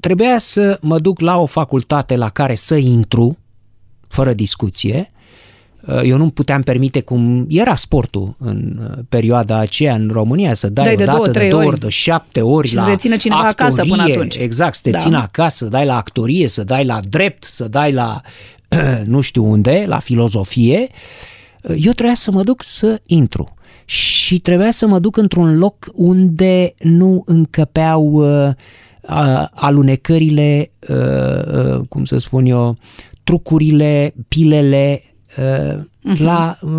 trebuia să mă duc la o facultate la care să intru, fără discuție. Eu nu puteam permite cum era sportul în uh, perioada aceea în România, să dai, Dai de o dată, două, de trei două ori. ori, de șapte ori Și la să te țină cineva acasă actorie, până atunci. Exact, să te Da. țină acasă, să dai la actorie, să dai la drept, să dai la [CLEARS THROAT] nu știu unde, la filozofie. Eu trebuia să mă duc să intru și trebuia să mă duc într-un loc unde nu încăpeau uh, a- alunecările, uh, uh, cum să spun eu, trucurile, pilele, uh, la uh,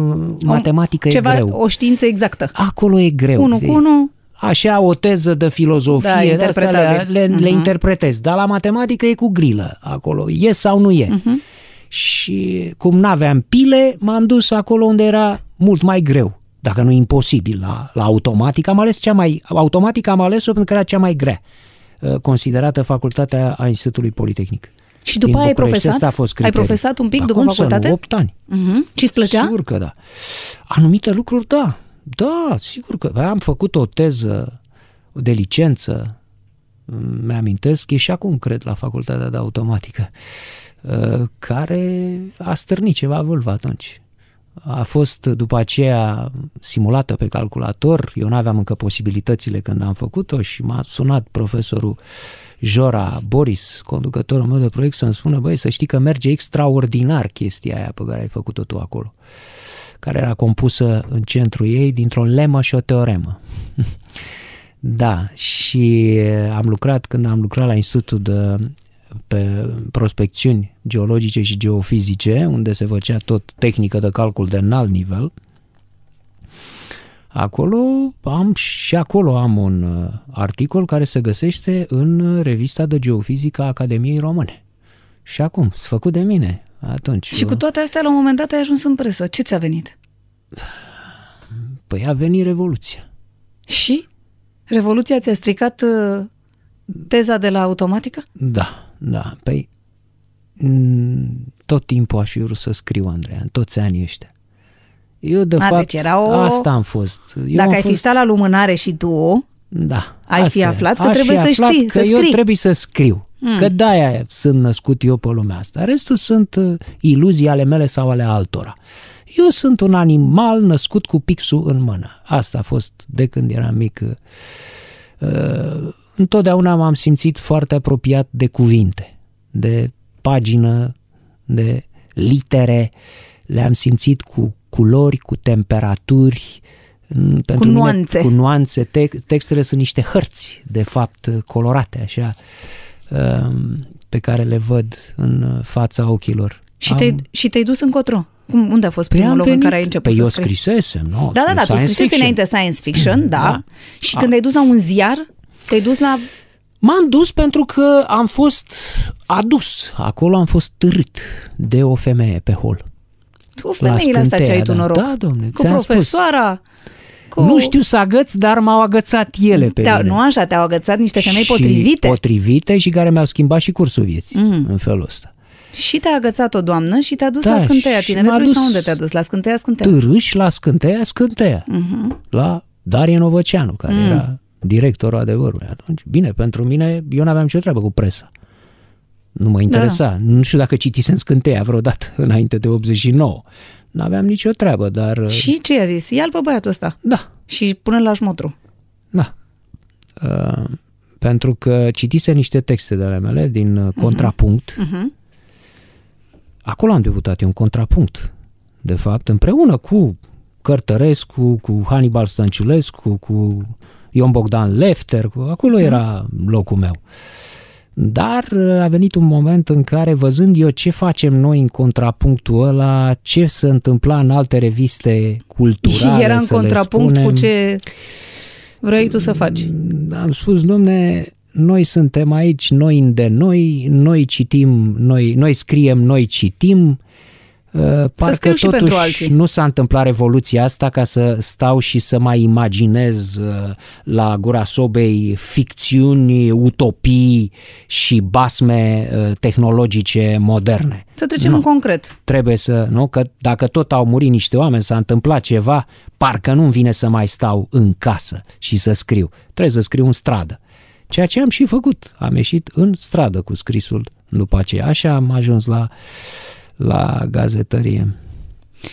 matematică Mhm. Ceva, e greu. o știință exactă. Acolo e greu. Unu cu unu, Așa, o teză de filozofie, Da, de astea le, interpretabil. le, le Mhm. interpretez, dar la matematică e cu grilă acolo, e sau nu e. Mhm. Și cum n-aveam pile, m-am dus acolo unde era mult mai greu, dacă nu imposibil, la, la automatică. Am ales cea mai, automatică am ales-o pentru că era cea mai grea, uh, considerată facultatea a Institutului Politehnic. Și după Din aia ai București. profesat? Ăsta a fost Ai criteriul. profesat un pic Da, după cum să nu? facultate? 8 ani. uh-huh. și îți plăcea? Sigur că da. Anumite lucruri, da. Da, sigur că am făcut o teză de licență, mi-amintesc, e și acum, cred, la facultatea de automatică, uh, care a stârnit ceva vâlvă atunci. A fost după aceea simulată pe calculator, eu nu aveam încă posibilitățile când am făcut-o și m-a sunat profesorul Jora Boris, conducătorul meu de proiect, să-mi spună, băi, să știi că merge extraordinar chestia aia pe care ai făcut-o tu acolo care era compusă în centrul ei dintr-o lemă și o teoremă. [LAUGHS] da, și am lucrat, când am lucrat la Institutul de pe prospecțiuni geologice și geofizice, unde se făcea tot tehnică de calcul de înalt nivel, acolo am și acolo am un uh, articol care se găsește în uh, revista de geofizică a Academiei Române. Și acum, s făcut de mine atunci. Și cu toate astea, la un moment dat ai ajuns în presă. Ce ți-a venit? Păi a venit Revoluția. Și? Revoluția ți-a stricat uh, teza de la automatică? Da, da. Păi m, tot timpul aș fi vrut să scriu, Andreea, în toți anii ăștia. Eu, de A, fapt, deci era o- asta am fost. Eu Dacă am ai fost... fi stat la lumânare și tu, Da. ai asta fi e. aflat că Aș trebuie fi să aflat știi, că să eu scrii. trebuie să scriu. Mm. Că de-aia sunt născut eu pe lumea asta. Restul sunt uh, iluzii ale mele sau ale altora. Eu sunt un animal născut cu pixul în mână. Asta a fost de când eram mic. Uh, întotdeauna m-am simțit foarte apropiat de cuvinte, de pagină, de litere. Le-am simțit cu culori, cu temperaturi, Mm, pentru nuanțe. Mine, cu nuanțe. Te- textele sunt niște hărți, de fapt, colorate, așa, um, pe care le văd în fața ochilor. și, te-ai, și te-ai dus încotro. Cum, unde a fost primul am loc în venit- care ai început Păi să eu scrii? scrisesem, nu? Da, da, da, tu science scrisese fiction. înainte science fiction, da. Da. Și A. când ai dus la un ziar, te-ai dus la... M-am dus pentru că am fost adus. Acolo am fost târât de o femeie pe hol. Tu La femeile astea ce ai tu Scânteia, noroc. da. Da, domne, Cu ți-am spus. profesoara, cu... Nu știu să agăț, dar m-au agățat ele pe te mine. Nu așa, te-au agățat niște femei Și potrivite. Potrivite și care mi-au schimbat și cursul vieții Mm. în felul ăsta. Și te-a agățat o doamnă și te-a dus Da, la scânteia și tineretului m-a dus sau unde te-a dus? La scânteia, scânteia. Târâși la scânteia, scânteia. Mhm. La Darie Novăceanu, care Mm. era directorul adevărului atunci. Bine, pentru mine, eu n-aveam nicio treabă cu presa. Nu mă interesa. Da. Nu știu dacă citisem scânteia vreodată înainte de 89. N-aveam nicio treabă, dar... Și ce i-a zis? Ia-l pe băiatul ăsta Da, și pune la șmotru. da. Uh, pentru că citise niște texte de ale mele din uh, contrapunct. Mhm. Acolo am debutat eu în contrapunct, de fapt, împreună cu Cărtărescu, cu Hannibal Stănciulescu, cu Ion Bogdan Lefter, acolo era locul meu. Dar a venit un moment în care, văzând eu ce facem noi în contrapunctul ăla, ce se întâmpla în alte reviste culturale, Și [LAUGHS] era în să le contrapunct spunem, cu ce vrei tu să faci. am spus, domne, noi suntem aici, noi de noi, noi citim, noi, noi scriem, noi citim. Uh, Parcă scriu și totuși pentru alții. nu s-a întâmplat revoluția asta ca să stau și să mai imaginez uh, la gura sobei ficțiuni, utopii și basme uh, tehnologice moderne. Să trecem Nu. în concret. Trebuie să, nu? Că dacă tot au murit niște oameni, s-a întâmplat ceva, parcă nu-mi vine să mai stau în casă și să scriu. Trebuie să scriu în stradă. Ceea ce am și făcut. Am ieșit în stradă cu scrisul după aceea. Așa am ajuns la, la gazetărie.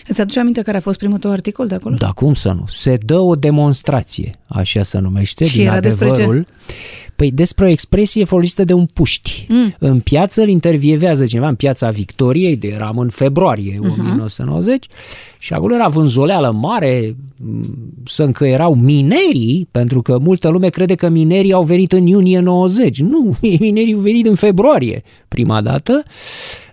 Îți aduce aminte care a fost primul tău articol de acolo? Da, cum să nu? Se dă o demonstrație, așa se numește, Și din era despre ce? Adevărul. Păi despre o expresie folosită de un puști. Mm. În piață îl intervievează cineva în piața Victoriei, de eram în februarie Mhm. uh-huh. 1990, și acolo era vânzoleală mare, m, să încă erau minerii, pentru că multă lume crede că minerii au venit în iunie 90. Nu, [LAUGHS] minerii au venit în februarie prima dată.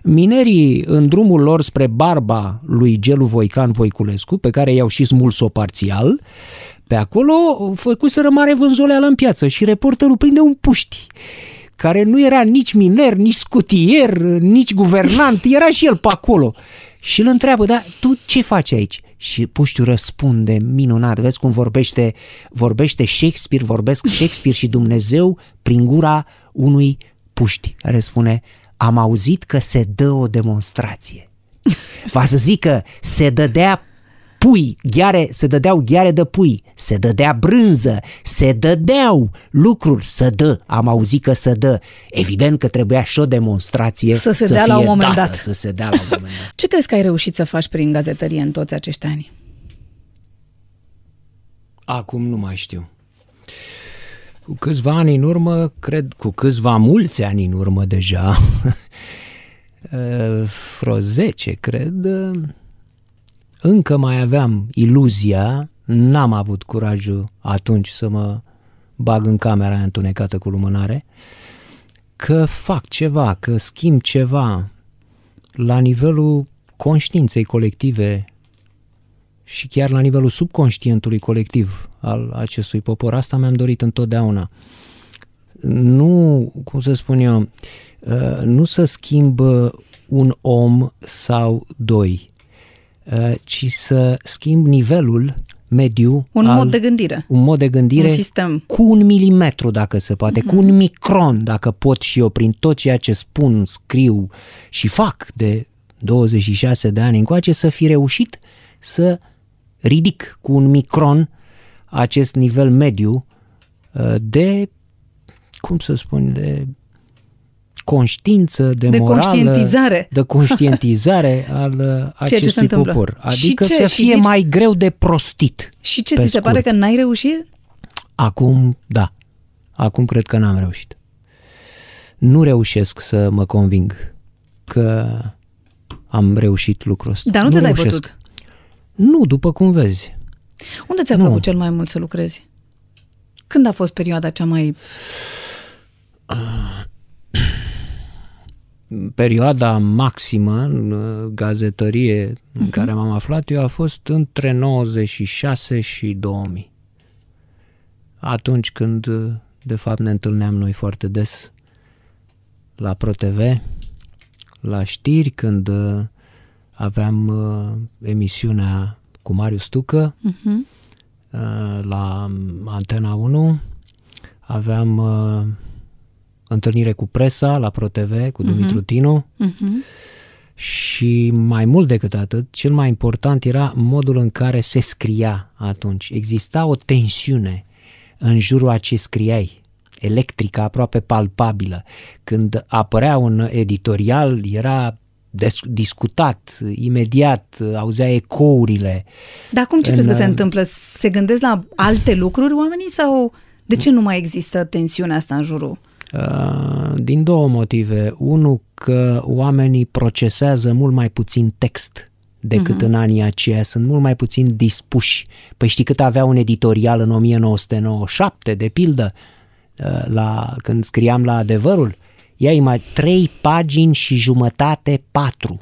Minerii în drumul lor spre barba lui Gelu Voican Voiculescu, pe care i-au și smuls-o parțial, pe acolo făcuseră mare vânzoleală în piață și reporterul prinde un puști care nu era nici miner, nici scutier, nici guvernant, [LAUGHS] era și el pe acolo. Și îl întreabă, da, tu ce faci aici? Și puștiul răspunde, minunat, vezi cum vorbește, vorbește Shakespeare, vorbesc Shakespeare și Dumnezeu prin gura unui puști, care spune, am auzit că se dă o demonstrație. Va să zic că se dădea pui, gheare, se dădeau gheare de pui, se dădea brânză, se dădeau lucruri, să dă, am auzit că se dă. Evident că trebuia și o demonstrație Să se să dea la fie un moment dată, dat. Să se dea la un moment dat. [LAUGHS] Ce crezi că ai reușit să faci prin gazetărie în toți acești ani? Acum nu mai știu. Cu câțiva ani în urmă, cred, cu câțiva mulți ani în urmă deja, eh, [LAUGHS] vreo 10, cred, eh, încă mai aveam iluzia, n-am avut curajul atunci să mă bag în camera aia întunecată cu lumânare, că fac ceva, că schimb ceva la nivelul conștiinței colective și chiar la nivelul subconștientului colectiv al acestui popor. Asta mi-am dorit întotdeauna. Nu, cum să spun eu, uh, nu să schimb uh, un om sau doi, uh, ci să schimb nivelul mediu Un al, mod de gândire. un mod de gândire Un sistem. cu un milimetru dacă se poate, cu un micron dacă pot și eu prin tot ceea ce spun, scriu și fac de 26 de ani încoace să fi reușit să ridic cu un micron acest nivel mediu uh, de, cum să spun, de conștiință, de, De morală, conștientizare. de conștientizare al uh, [LAUGHS] Ceea ce se acestui întâmplă. popor. Și Adică ce? să Și fie zici- mai greu de prostit. Și ce Pe ți se pare scurt. că n-ai reușit? Acum, da. Acum cred că n-am reușit. Nu reușesc să mă conving că am reușit lucrul ăsta. Dar nu, te dai reușesc. bătut. Nu, după cum vezi. Unde ți-a Nu. plăcut cel mai mult să lucrezi? Când a fost perioada cea mai... Perioada maximă în uh, gazetărie în care m-am aflat eu a fost între 96 și 2000. Atunci când, uh, de fapt, ne întâlneam noi foarte des la ProTV, la știri, când uh, aveam uh, emisiunea cu Marius Tucă, Uh-huh. Uh, la Antena 1, aveam uh, întâlnire cu presa la ProTV, cu Dumitru Tinu Uh-huh. și mai mult decât atât, cel mai important era modul în care se scria atunci. Exista o tensiune în jurul a ce scriai, electrică, aproape palpabilă. Când apărea un editorial, era des- discutat imediat, auzea ecourile. Dar acum ce În, crezi că se uh, întâmplă? Se gândesc la alte lucruri oamenii sau de ce nu mai există tensiunea asta în jurul? Uh, din două motive. Unul, că oamenii procesează mult mai puțin text decât uh-huh. în anii aceia, sunt mult mai puțin dispuși. Păi știi cât avea un editorial în 1997, de pildă, uh, la, când scriam la adevărul? Ia mai trei pagini și jumătate, patru.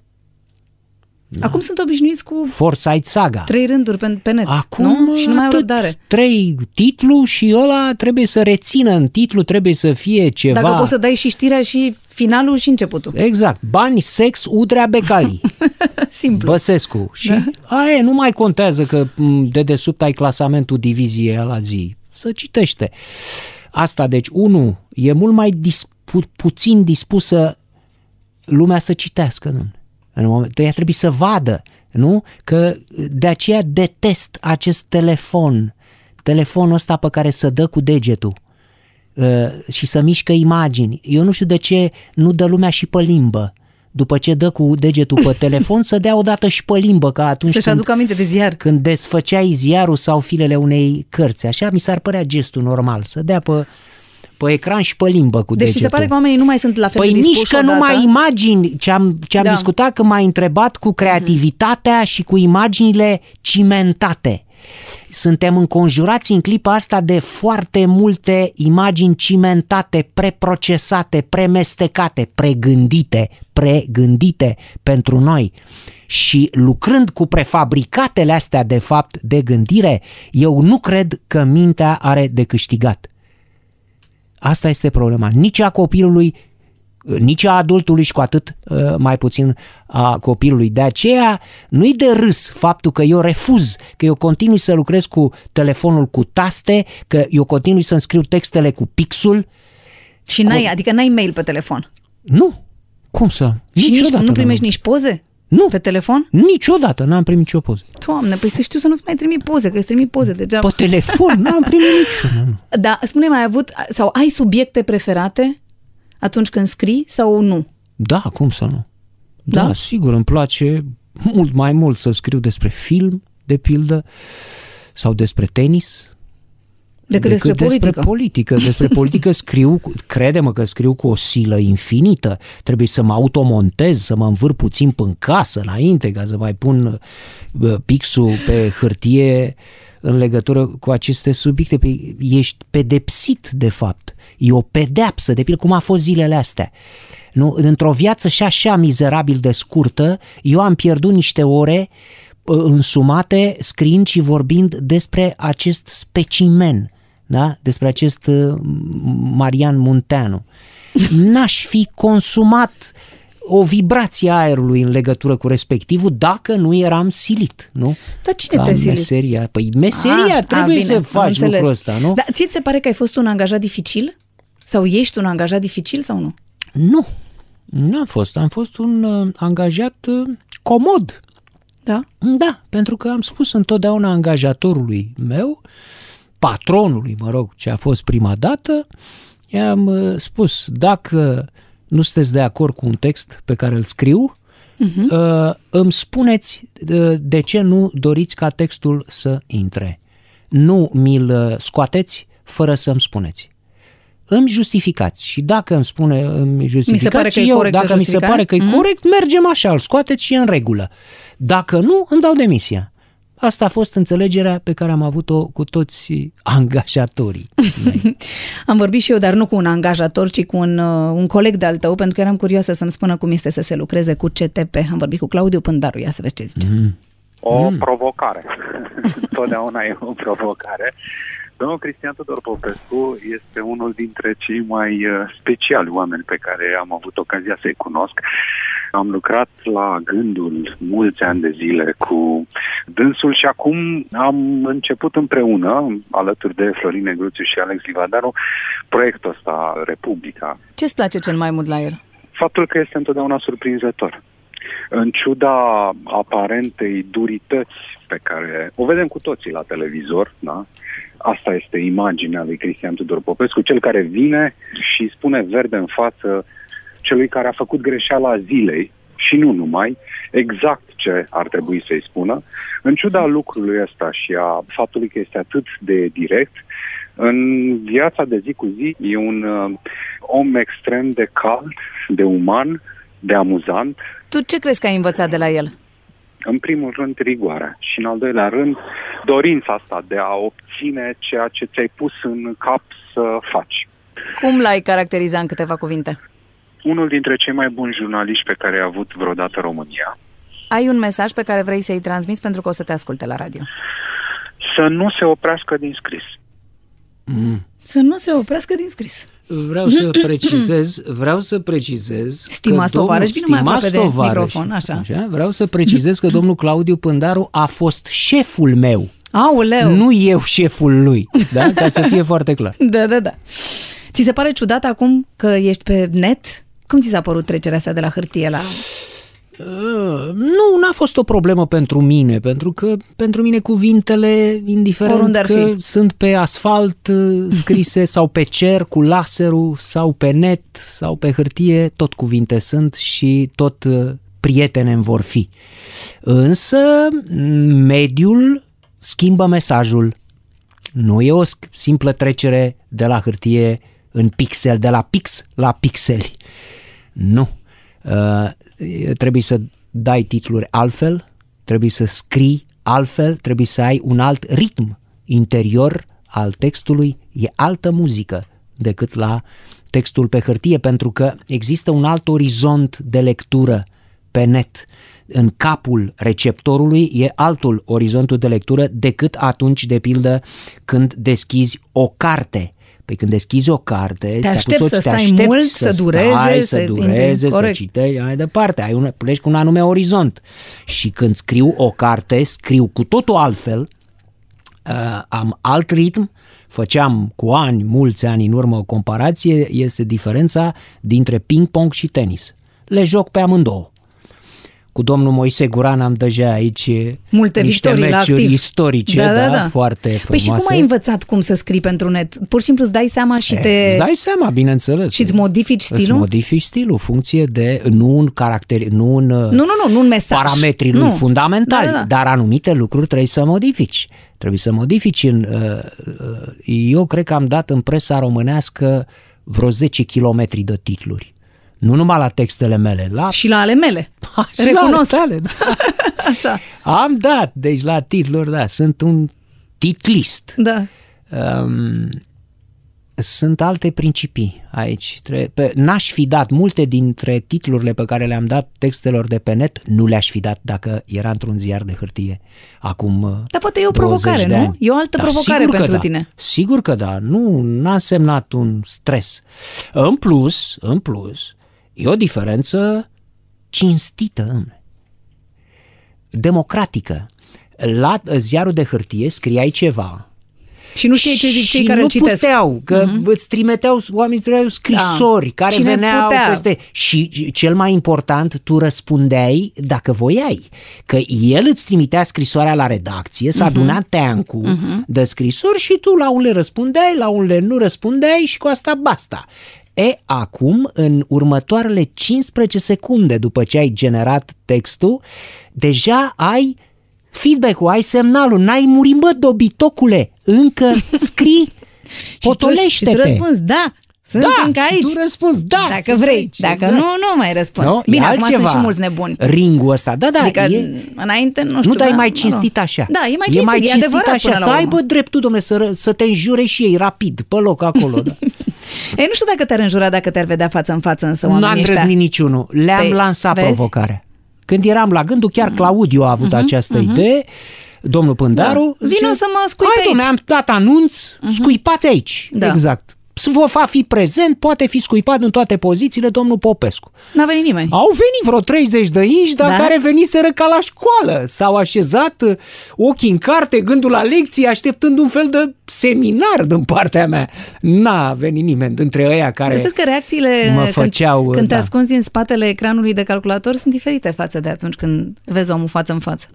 Da. Acum sunt obișnuiți cu Foresight Saga. trei rânduri pe, pe net, Acum nu? Și nu mai au atât, răbdare. Trei titlu și ăla trebuie să rețină în titlu, trebuie să fie ceva. Dacă poți să dai și știrea și finalul și începutul. Exact. Bani, sex, udrea, becalii. [LAUGHS] Simplu. Băsescu. Și da. aia nu mai contează că m, de desubt ai clasamentul diviziei la zi. Să citește. Asta, deci, unu, e mult mai dispu- puțin dispusă lumea să citească, domnule. În moment, ea trebuie să vadă, nu? Că de aceea detest acest telefon, telefonul ăsta pe care să dă cu degetul uh, și să mișcă imagini. Eu nu știu de ce nu dă lumea și pe limbă. După ce dă cu degetul pe [LAUGHS] telefon, să dea odată și pe limbă, ca atunci Să-și când, aducă aminte de ziar. când desfăceai ziarul sau filele unei cărți. Așa mi s-ar părea gestul normal, să dea pe, pe ecran și pe limbă cu Deci ți degetul. se pare că oamenii nu mai sunt la fel Păi de dispuși nici că odată? nu mai imagini ce am, ce am Da. discutat, că m-ai întrebat cu creativitatea și cu imaginile cimentate. Suntem înconjurați în clipa asta de foarte multe imagini cimentate, preprocesate, premestecate, pregândite, pregândite pentru noi. Și lucrând cu prefabricatele astea de fapt de gândire, eu nu cred că mintea are de câștigat. Asta este problema. Nici a copilului, nici a adultului și cu atât uh, mai puțin a copilului. De aceea nu-i de râs faptul că eu refuz, că eu continui să lucrez cu telefonul cu taste, că eu continui să-mi scriu textele cu pixul. Și n-ai, adică n-ai mail pe telefon. Nu! Cum să? Și nici, Niciodată nu n-am primești avut. nici poze? Nu. Pe telefon? Niciodată n-am primit nicio poză. Doamne, păi să știu să nu-ți mai trimit poze, că îți trimit poze degeaba. Pe telefon n-am primit niciuna. Nu. Da, spune mai ai avut, sau ai subiecte preferate atunci când scrii sau nu? Da, cum să nu? Da, Da? da, sigur, îmi place mult mai mult să scriu despre film, de pildă, sau despre tenis, Decât, despre politică. Despre politică. [LAUGHS] Despre politică scriu, cu- crede-mă că scriu cu o silă infinită. Trebuie să mă automontez, să mă învâr puțin până casă înainte, ca să mai pun uh, pixul pe hârtie în legătură cu aceste subiecte. Păi ești pedepsit, de fapt. E o pedeapsă, de pildă cum a fost zilele astea. Nu? Într-o viață și așa mizerabil de scurtă, eu am pierdut niște ore uh, însumate scriind și vorbind despre acest specimen, da? despre acest uh, Marian Munteanu. N-aș fi consumat o vibrație a aerului în legătură cu respectivul dacă nu eram silit, nu? Dar cine Ca te-a silit? Meseria. Păi meseria, Ah, trebuie ah, bine, să am faci înțeles. lucrul ăsta, nu? Dar ți se pare că ai fost un angajat dificil? Sau ești un angajat dificil sau nu? Nu, nu am fost. Am fost un uh, angajat uh, comod. Da? Da, pentru că am spus întotdeauna angajatorului meu, patronului, mă rog, ce a fost prima dată, i-am uh, spus, dacă nu sunteți de acord cu un text pe care îl scriu, uh-huh. uh, îmi spuneți uh, de ce nu doriți ca textul să intre. Nu mi-l uh, scoateți fără să-mi spuneți. Îmi justificați și dacă îmi spune, îmi justificați pare că e eu, corectă dacă mi se justificarea? pare că e Mhm. corect, mergem așa, îl scoateți și e în regulă. Dacă nu, îmi dau demisia. Asta a fost înțelegerea pe care am avut-o cu toți angajatorii. mei. [LAUGHS] Am vorbit și eu, dar nu cu un angajator, ci cu un, uh, un coleg de-al tău, pentru că eram curioasă să-mi spună cum este să se lucreze cu CTP. Am vorbit cu Claudiu Pândaru, ia să vezi ce zice. Mm. O provocare. [LAUGHS] Totdeauna e o provocare. Domnul Cristian Tudor Popescu este unul dintre cei mai uh, speciali oameni pe care am avut ocazia să-i cunosc. Am lucrat la gândul mulți ani de zile cu dânsul și acum am început împreună, alături de Florin Negruțiu și Alex Livadaru, proiectul ăsta, Republica, Ce-ți place cel mai mult la el? faptul că este întotdeauna surprinzător. În ciuda aparentei durități pe care o vedem cu toții la televizor, da? asta este imaginea lui Cristian Tudor Popescu, cel care vine și spune verde în față celui care a făcut greșeala zilei și nu numai, exact ce ar trebui să-i spună. În ciuda lucrului ăsta și a faptului că este atât de direct, în viața de zi cu zi e un uh, om extrem de cald, de uman, de amuzant. Tu ce crezi că ai învățat de la el? În primul rând, rigoarea și, în al doilea rând, dorința asta de a obține ceea ce ți-ai pus în cap să faci. Cum l-ai caracteriza în câteva cuvinte? Unul dintre cei mai buni jurnaliști pe care a avut vreodată România. Ai un mesaj pe care vrei să-i transmiți pentru că o să te asculte la radio? Să nu se oprească din scris. Mm. Să nu se oprească din scris. Vreau să precizez, vreau să precizez Stimați tovarăși, vine mai aproape de microfon, așa. așa. Vreau să precizez că domnul Claudiu Pândaru a fost șeful meu. Aoleu! Nu eu șeful lui, da? Ca să fie foarte clar. [LAUGHS] Da, da, da. Ți se pare ciudat acum că ești pe net? Cum ți s-a părut trecerea asta de la hârtie la Uh, nu, n-a fost o problemă pentru mine, pentru că pentru mine cuvintele, indiferent că fi. sunt pe asfalt uh, scrise [LAUGHS] sau pe cer cu laserul sau pe net sau pe hârtie, tot cuvinte sunt și tot uh, prietene vor fi. Însă mediul schimbă mesajul. Nu e o simplă trecere de la hârtie în pixel, de la pix la pixeli. Nu. Uh, trebuie să dai titluri altfel, trebuie să scrii altfel, trebuie să ai un alt ritm interior al textului, e altă muzică decât la textul pe hârtie, pentru că există un alt orizont de lectură pe net. În capul receptorului e altul orizontul de lectură decât atunci, de pildă, când deschizi o carte Păi când deschizi o carte, te aștepți să stai aștepți mult, să, să dureze, stai, să, să dureze, să citești, mai departe, ai un, pleci cu un anume orizont. Și când scriu o carte, scriu cu totul altfel, uh, am alt ritm, făceam cu ani, mulți ani în urmă o comparație, este diferența dintre ping-pong și tenis. Le joc pe amândouă cu domnul Moise Guran am deja aici Multe niște victorii la activ. istorice, da, da, da, foarte frumoase. Păi și cum ai învățat cum să scrii pentru net? Pur și simplu îți dai seama și e, eh, te... Îți dai seama, bineînțeles. Și îți modifici stilul? Îți modifici stilul, funcție de, nu un caracter, nu un nu, nu, nu, nu un mesaj. parametrii lui fundamentali, da, da, da. dar anumite lucruri trebuie să modifici. Trebuie să modifici în... Uh, uh, eu cred că am dat în presa românească vreo 10 km de titluri nu numai la textele mele, la... Și la ale mele. Ha, și Recunosc. La ale tale, da. [LAUGHS] Așa. Am dat, deci la titluri, da, sunt un titlist. Da. Um, sunt alte principii aici. N-aș fi dat multe dintre titlurile pe care le-am dat textelor de pe net, nu le-aș fi dat dacă era într-un ziar de hârtie acum uh, Dar poate e o provocare, nu? E o altă da, provocare pentru da. tine. Sigur că da. Nu, n-a semnat un stres. În plus, în plus, E o diferență cinstită, democratică. La ziarul de hârtie scriai ceva, și nu știai ce zic cei care nu citesc. puteau, că uh-huh. îți trimiteau, oamenii trimiteau scrisori da. care Cine veneau putea? peste... Și cel mai important, tu răspundeai dacă voiai. Că el îți trimitea scrisoarea la redacție, s-a uh-huh. adunat teancul uh-huh. de scrisori și tu la unele răspundeai, la unele nu răspundeai și cu asta basta. E, acum, în următoarele 15 secunde după ce ai generat textul, deja ai feedback-ul, ai semnalul, n-ai murit, bă, dobitocule, încă [LAUGHS] scrii, potolește-te. și tu, și tu răspunzi, da, sunt da, încă aici. tu răspunzi, da. Dacă vrei. Aici, Dacă nu, nu mai răspunzi. No, Bine, acum sunt și mulți nebuni. Ringul ăsta, da, da. Adică e, înainte, nu știu. Nu, dar da, e mai cinstit așa. Da, e mai cinstit, e, mai cinstit e adevărat așa. Să aibă dreptul, domnule, să, să te înjure și ei rapid, pe loc acolo. Da. [LAUGHS] Ei, nu știu dacă te-ar înjura dacă te-ar vedea față în față, însă oamenii Nu am trăznit niciunul. Le-am păi, lansat vezi? provocarea. Când eram la gândul, chiar mm. Claudiu a avut uh-huh, această uh-huh. idee, domnul Pândaru. Da. Vino să mă scui pe aici. am dat anunț, uh-huh. scuipați aici. Da. Exact va fi prezent, poate fi scuipat în toate pozițiile domnul Popescu. N-a venit nimeni. Au venit vreo 30 de inși, dar da? care veniseră ca la școală. S-au așezat uh, ochii în carte, gândul la lecție, așteptând un fel de seminar din partea mea. N-a venit nimeni dintre ăia care Vezi că reacțiile mă făceau, când, când da. te ascunzi în spatele ecranului de calculator sunt diferite față de atunci când vezi omul față în față.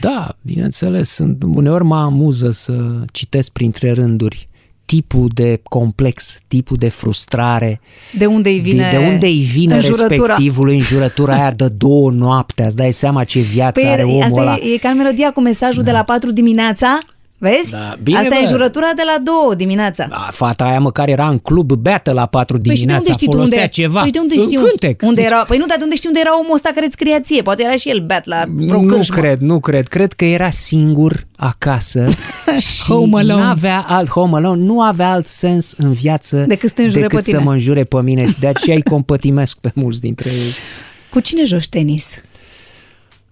Da, bineînțeles, sunt, uneori mă amuză să citesc printre rânduri tipul de complex, tipul de frustrare. De unde îi vine, de, de unde îi vine respectivul în jurătura aia de două noapte, îți dai seama ce viață păi are omul asta ăla. E, e ca în melodia cu mesajul da. de la 4 dimineața, Vezi? Da, bine, Asta bă. e jurătura de la două dimineața. Da, fata aia măcar era în club beată la 4 Păi și de dimineața, unde știi tu folosea unde? ceva. Păi de unde În știu? cântec. Unde era? Păi nu, dar de unde știi unde era omul ăsta care îți scria ție? Poate era și el beat la vreo Nu cârșmă. cred, nu cred. Cred că era singur acasă [LAUGHS] și Home Alone. n-avea alt home alone, nu avea alt sens în viață Decât să te înjure decât pe tine. să mă înjure pe mine. De aceea îi compătimesc pe mulți dintre ei. Cu cine joci tenis?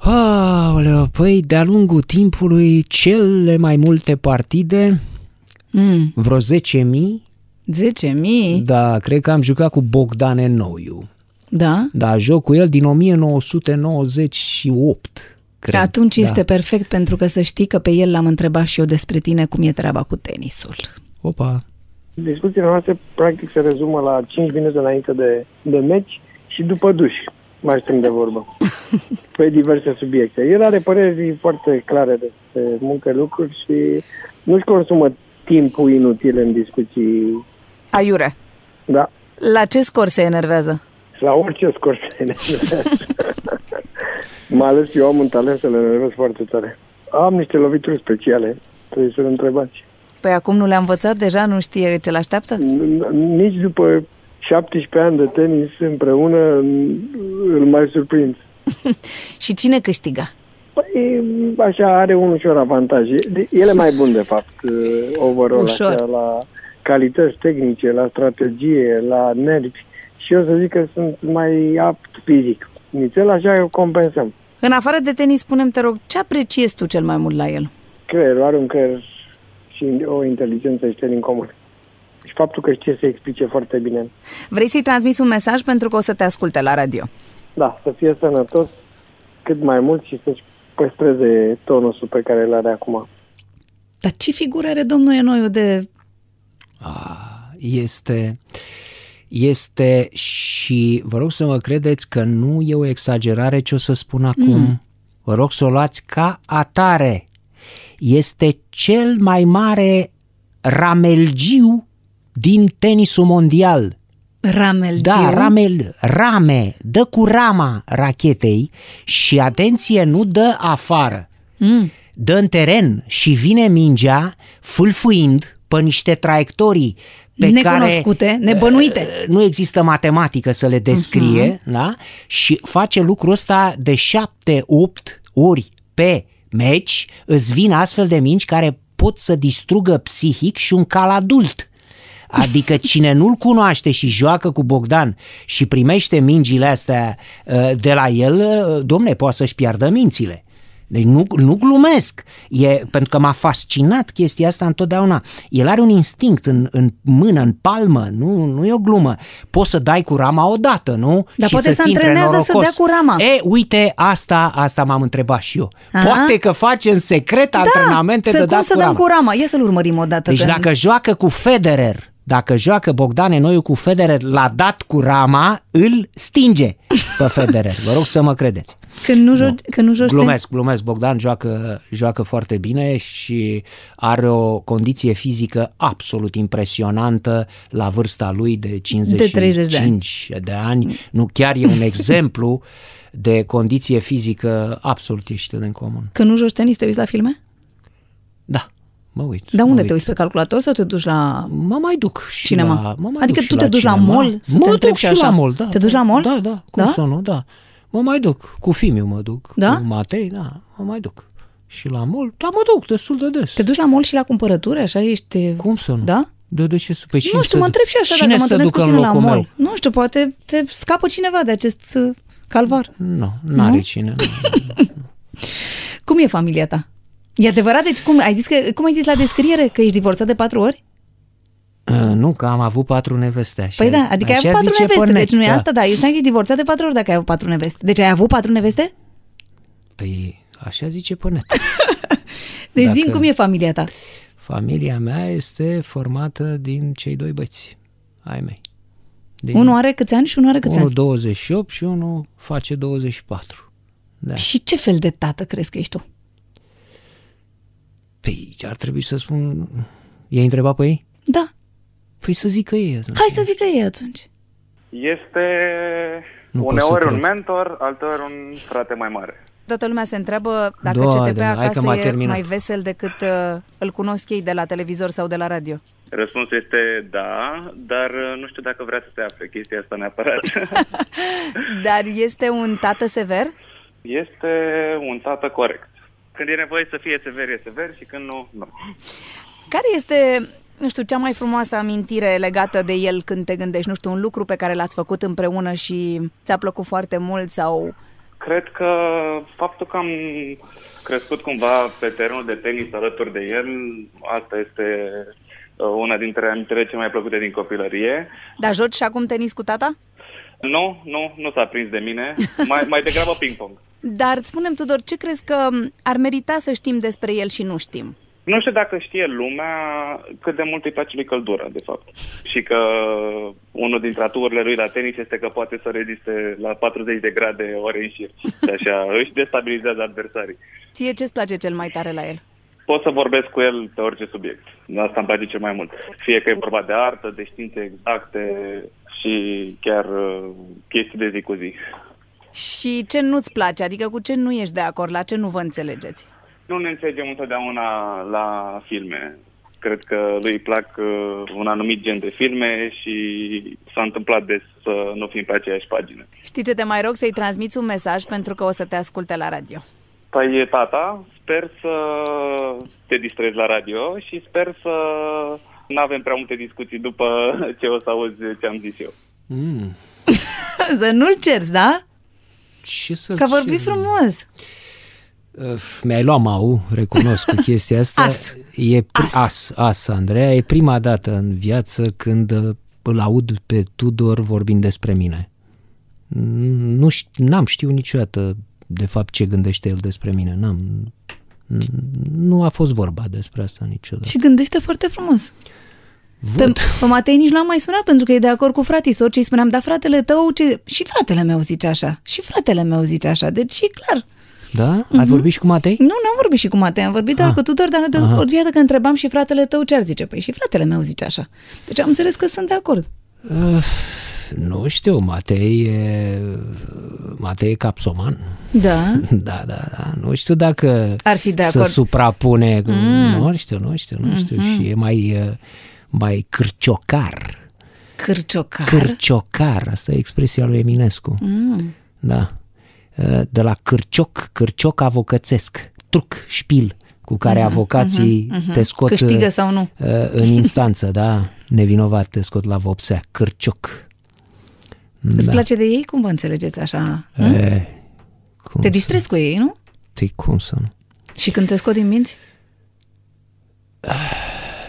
Aoleu, păi de-a lungul timpului cele mai multe partide, Mm, vreo 10.000, 10.000? da, cred că am jucat cu Bogdan Enoiu. Da? Da, joc cu el din 1998. Cred. Atunci da. este perfect pentru că să știi că pe el l-am întrebat și eu despre tine cum e treaba cu tenisul. Opa, Discuțiile noastre practic se rezumă la 5 minute înainte de, de meci și după duș. Mai stăm de vorbă. [LAUGHS] Pe diverse subiecte. El are păreri foarte clare despre muncă, lucruri și nu-și consumă timpul inutil în discuții. Aiure, Da, la ce scor se enervează? la orice scor se enervează. [LAUGHS] Mai ales eu am un talent să le enervez foarte tare. Am niște lovituri speciale, trebuie să le întrebați. Păi acum nu le-a învățat deja, nu știe ce l-așteaptă? N- Nici după 17 ani de tenis împreună îl mai surprind. [LAUGHS] Și cine câștigă? Păi, așa are un ușor avantaj. E- El e mai bun, de fapt, uh, overall, Ușor. așa, la calități tehnice, la strategie, la nervi. Și eu să zic că sunt mai apt fizic. Nițel, așa compensăm. În afară de tenis, spunem te rog, ce apreciezi tu cel mai mult la el? Creierul are un creier și o inteligență extrem în comun. Și faptul că știe să explice foarte bine. Vrei să-i transmiți un mesaj pentru că o să te asculte la radio. Da, să fie sănătos cât mai mult și să-și păstreze tonusul pe care îl are acum. Dar ce figură are domnul Enoiu de... este, este și vă rog să mă credeți că nu e o exagerare ce o să spun acum. Mm. Vă rog să o luați ca atare. Este cel mai mare ramelgiu din tenisul mondial. Ramelgiu? Da, ramel, rame, dă cu rama rachetei și atenție, nu dă afară. Mm. Dă în teren și vine mingea fâlfâind pe niște traiectorii pe Necunoscute, care, nebănuite. uh, Nu există matematică să le descrie, uh-huh. da? Și face lucrul ăsta de șapte, opt ori pe meci, îți vin astfel de mingi care pot să distrugă psihic și un cal adult. Adică cine nu-l cunoaște și joacă cu Bogdan și primește mingile astea uh, de la el, uh, domne, poate să-și piardă mințile. Deci nu, nu glumesc, e, pentru că m-a fascinat chestia asta întotdeauna. El are un instinct în, în mână, în palmă, nu, nu e o glumă. Poți să dai cu rama odată, nu? Dar și poate să se antrenează să dea cu rama. E, uite, asta, asta m-am întrebat și eu. Aha. Poate că face în secret antrenamente da, de să, cum dat să cu dăm rama. cu rama. Ia să-l urmărim o dată. Deci că- dacă joacă cu Federer, dacă joacă Bogdan Enoiu cu Federer, l-a dat cu rama, îl stinge pe [LAUGHS] Federer. Vă rog să mă credeți. Când nu joci, când nu joci Glumesc, glumesc. Bogdan joacă, joacă foarte bine și are o condiție fizică absolut impresionantă la vârsta lui de 55 De 30 de ani. de ani. Nu chiar e un [LAUGHS] exemplu de condiție fizică absolut ieșită din comun. Când nu joci tenis, te uiți la filme? Da, mă uit. Dar mă unde uit. te uiți? Pe calculator sau te duci la... Mă mai duc și Cinema. la... Mă mai Adică duc și tu te duci la cinema. mall să mă te întrebi duc și și așa? la mall, da. Te duci la mall? Da, da, cum Da? să nu, da. Mă mai duc, cu Fimiu mă duc, Da? cu Matei, da, mă mai duc. Și la mall, da, mă duc destul de des. Te duci la mall și la cumpărături, așa ești... Cum să nu? Da? De, de ce să... Păi nu cine știu, să mă du- întreb și așa, cine dacă mă să întâlnesc cu ducă în tine la locul mall. meu? Nu știu, poate te scapă cineva de acest uh, calvar. Nu, n-are Nu? cine. [LAUGHS] Cum e familia ta? E adevărat? Deci cum ai zis, că, cum ai zis la descriere? Că ești divorțat de patru ori? Uh, nu, că am avut patru neveste. Așa, Păi da, adică ai așa avut patru zice pe neveste, net, deci nu e da. asta, da. Este ești divorțat de patru ori dacă ai avut patru neveste. Deci ai avut patru neveste? Păi așa zice pe net. [LAUGHS] Deci Dacă- zi cum e familia ta. Familia mea este formată din cei doi băți ai mei. Din Unul are câți ani și unul are câți unul ani? 28 și unul face 24. Da. Și ce fel de tată crezi că ești tu? Păi ar trebui să spun... I-ai întrebat pe ei? Da. Păi să zică ei atunci. Hai să zică ei atunci. Este Nu pot uneori să un cred. mentor, alteori un frate mai mare. Toată lumea se întreabă dacă Doamne, CTP hai că acasă m-a e terminat. mai vesel decât uh, îl cunosc ei de la televizor sau de la radio. Răspunsul este da, dar uh, nu știu dacă vrea să se afle chestia asta neapărat. [LAUGHS] Dar este un tată sever? este un tată corect. Când e nevoie să fie sever, e sever și când nu, nu. Care este, nu știu, cea mai frumoasă amintire legată de el când te gândești? Nu știu, un lucru pe care l-ați făcut împreună și ți-a plăcut foarte mult sau... Cred că faptul că am crescut cumva pe terenul de tenis alături de el, asta este uh, una dintre amintire cele mai plăcute din copilărie. Dar joci și acum tenis cu tata? Nu, nu, nu s-a prins de mine, mai, mai degrabă ping-pong. Dar spunem, Tudor, ce crezi că ar merita să știm despre el și nu știm? Nu știu dacă știe lumea cât de mult îi place lui căldura, de fapt. Și că unul dintre aturile lui la tenis este că poate să reziste la 40 de grade ore în șir. Și așa [LAUGHS] își destabilizează adversarii. Ție ce-ți place cel mai tare la el? Pot să vorbesc cu el pe orice subiect. Asta îmi place cel mai mult. Fie că e vorba de artă, de științe exacte și chiar uh, chestii de zi cu zi. Și ce nu-ți place? Adică cu ce nu ești de acord? La ce nu vă înțelegeți? Nu ne înțelegem întotdeauna la filme. Cred că lui îi plac uh, un anumit gen de filme și s-a întâmplat des să nu fim pe aceeași pagină. Știi ce te mai rog să-i transmiți un mesaj pentru că o să te asculte la radio. Păi e tata, sper să te distrezi la radio și sper să nu avem prea multe discuții după ce o să auzi ce am zis eu. Mm, [LAUGHS] să nu-l cerți, da? Ce să Că vorbi frumos. Uf, Mi-ai luat mau, recunosc cu chestia [LAUGHS] asta. As. E pri- As. as. as, Andreea. E prima dată în viață când uh, îl aud pe Tudor vorbind despre mine. Nu ș- n-am știut niciodată de fapt ce gândește el despre mine. N-am, nu a fost vorba despre asta niciodată. Și gândește foarte frumos. Pe, Văd. pe Matei nici nu am mai sunat pentru că e de acord cu fratii său ce îi spuneam, dar fratele tău, ce... și fratele meu zice așa, și fratele meu zice așa, deci e clar. Da? Ai vorbit și cu Matei? Nu, n-am vorbit și cu Matei, am vorbit doar Ah. cu Tudor, dar de Aha. o viață că întrebam și fratele tău ce ar zice. Păi și fratele meu zice așa. Deci am înțeles că sunt de acord. Uh, nu știu, Matei e, Matei e capsoman. Da. [LAUGHS] Da, da, da. Nu știu dacă Ar fi de să acord. suprapune. Mm. Nu știu, nu știu, nu știu. Mhm. Și e mai, uh, mai cârciocar. Cârciocar. Cârciocar, asta e expresia lui Eminescu. Mm. Da. Uh, De la cârcioc, cârcioc avocățesc. Truc, șpil, cu care avocații mhm. te scot Câștigă uh, sau nu. uh, în instanță, da, nevinovat te scot la vopsea, cârcioc. Îți Da. place de ei? Cum vă înțelegeți așa? Hm? E, cum Te să- distrezi cu ei, nu? Te cum să nu? Și când te scot din minți?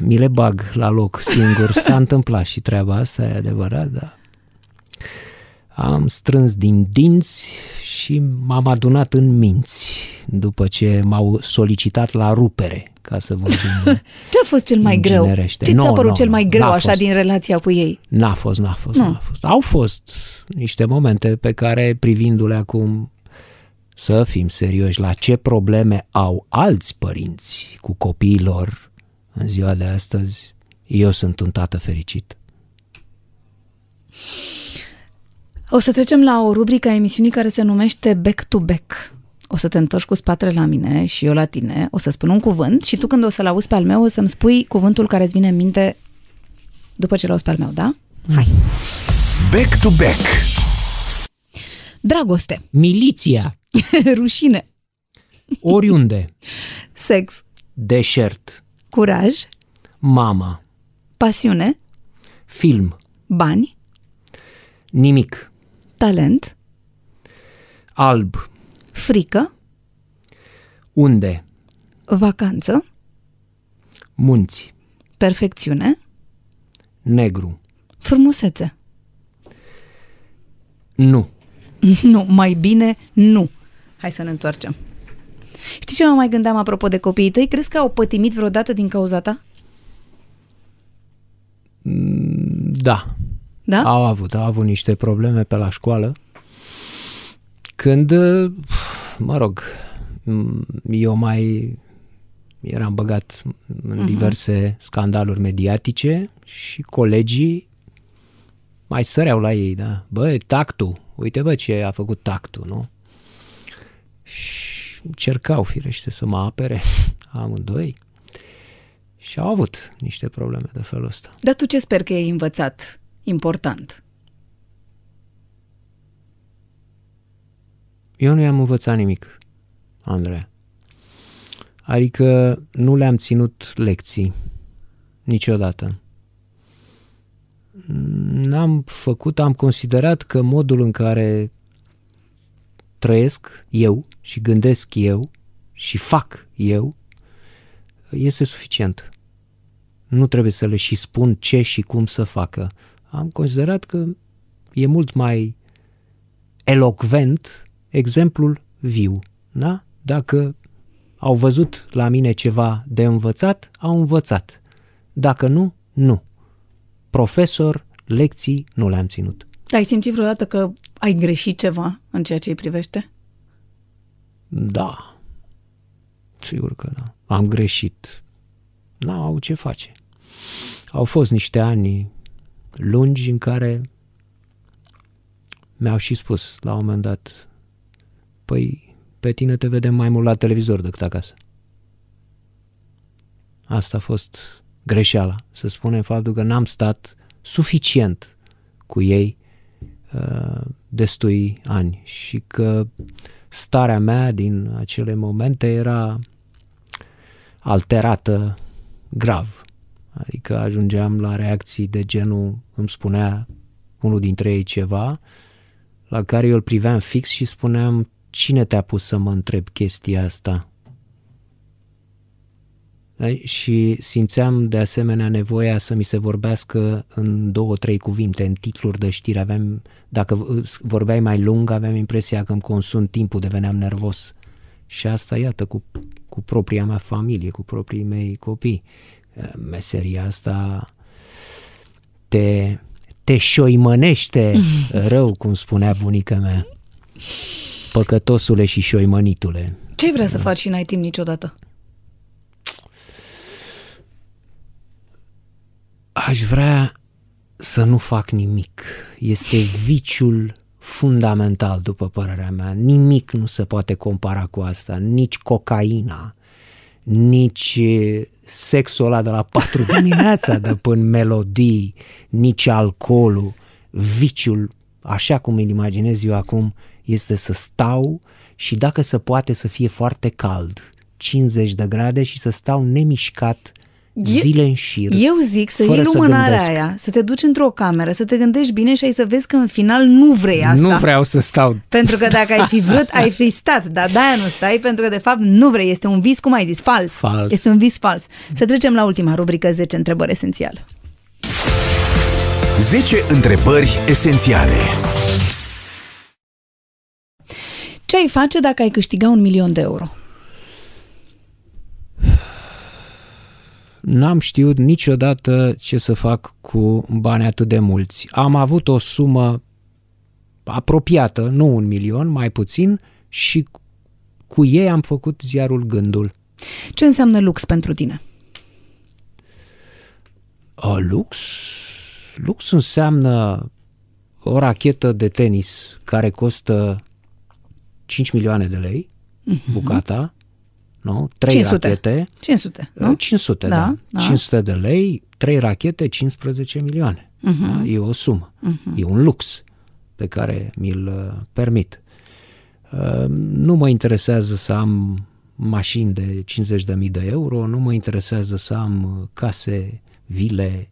Mi le bag la loc singur. S-a întâmplat și treaba asta, e adevărat, da. Am strâns din dinți și m-am adunat în minți după ce m-au solicitat la rupere, ca să vorbim. [LAUGHS] Ce a fost cel mai greu? Inginerește. Ce ți-a Nu, părut nu, cel mai nu, greu n-a așa fost. din relația cu ei? N-a fost, n-a fost, Nu. n-a fost. Au fost niște momente pe care, privindu-le acum, să fim serioși, la ce probleme au alți părinți cu copiii lor în ziua de astăzi, eu sunt un tată fericit. O să trecem la o rubrică a emisiunii care se numește Back to Back. O să te întorci cu spatele la mine și eu la tine, o să spun un cuvânt și tu când o să-l auzi pe al meu o să-mi spui cuvântul care îți vine în minte după ce l-auzi pe al meu, da? Hai! Back to back. Dragoste, Miliția, [LAUGHS] rușine, oriunde, sex, deșert, curaj, mama, pasiune, film, bani, nimic, talent, alb, frică, unde, vacanță, munți, perfecțiune, negru, frumusețe. nu, Nu, mai bine nu. Hai să ne întoarcem. Știi ce mă mai gândeam apropo de copiii tăi? Crezi că au pătimit vreodată din cauza ta? da, Da? Au avut, au avut niște probleme pe la școală. Când, mă rog, eu mai eram băgat în diverse scandaluri mediatice și colegii mai săreau la ei, da? Bă, tactul, uite bă ce a făcut tactul, nu? Și încercau firește să mă apere [LAUGHS] amândoi și au avut niște probleme de felul ăsta. Dar tu ce sper că ai învățat important? Eu nu i-am învățat nimic, Andreea. Adică nu le-am ținut lecții niciodată. N-am făcut, am considerat că modul în care trăiesc eu și gândesc eu și fac eu este suficient. Nu trebuie să le și spun ce și cum să facă. Am considerat că e mult mai elocvent exemplul viu. Da? Dacă au văzut la mine ceva de învățat, au învățat. Dacă nu, nu. Profesor, lecții nu le-am ținut. Ai simțit vreodată că ai greșit ceva în ceea ce îi privește? Da. Sigur că da. Am greșit. N-au ce face. Au fost niște ani lungi în care mi-au și spus la un moment dat, păi pe tine te vedem mai mult la televizor decât acasă. Asta a fost greșeala, să spunem faptul că n-am stat suficient cu ei uh, destui ani și că starea mea din acele momente era alterată grav. Adică ajungeam la reacții de genul, îmi spunea unul dintre ei ceva, la care eu îl priveam fix și spuneam, cine te-a pus să mă întreb chestia asta? Și simțeam de asemenea nevoia să mi se vorbească în două, trei cuvinte, în titluri de știri. Aveam, dacă vorbeai mai lung, aveam impresia că îmi consum timpul, deveneam nervos. Și asta, iată, cu, cu propria mea familie, cu proprii mei copii. Meseria asta te, te șoimănește [LAUGHS] rău, cum spunea bunica mea. Păcătosule și șoimănitule. Ce vrea să faci și n-ai timp niciodată? Aș vrea să nu fac nimic. Este viciul fundamental, după părerea mea. Nimic nu se poate compara cu asta, nici cocaina, nici sexul ăla de la patru [LAUGHS] dimineața de până melodii, nici alcoolul. Viciul, așa cum îl imaginez eu acum, este să stau și dacă se poate să fie foarte cald, 50 de grade și să stau nemișcat zile în șir. Eu zic să iei lumânarea aia, să te duci într-o cameră, să te gândești bine și ai să vezi că în final nu vrei asta. Nu vreau să stau. Pentru că dacă ai fi vrut, ai fi stat, dar de-aia nu stai, pentru că de fapt nu vrei. Este un vis, cum ai zis, fals. Fals. Este un vis fals. Să trecem la ultima rubrică, 10 întrebări esențiale. 10 întrebări esențiale. Ce ai face dacă ai câștiga un milion de euro? N-am știut niciodată ce să fac cu bani atât de mulți. Am avut o sumă apropiată, nu un milion, mai puțin, și cu ei am făcut ziarul Gândul. Ce înseamnă lux pentru tine? A, lux? Lux înseamnă o rachetă de tenis care costă 5 milioane de lei, uh-huh. bucata, nu? 3 500. rachete. 500, nu? 500, da. Da, da. da. 500 de lei, 3 rachete, 15 milioane. Mhm. Da? E o sumă. E un lux pe care mi-l uh, permit. Uh, Nu mă interesează să am mașini de 50.000 de euro, nu mă interesează să am uh, case, vile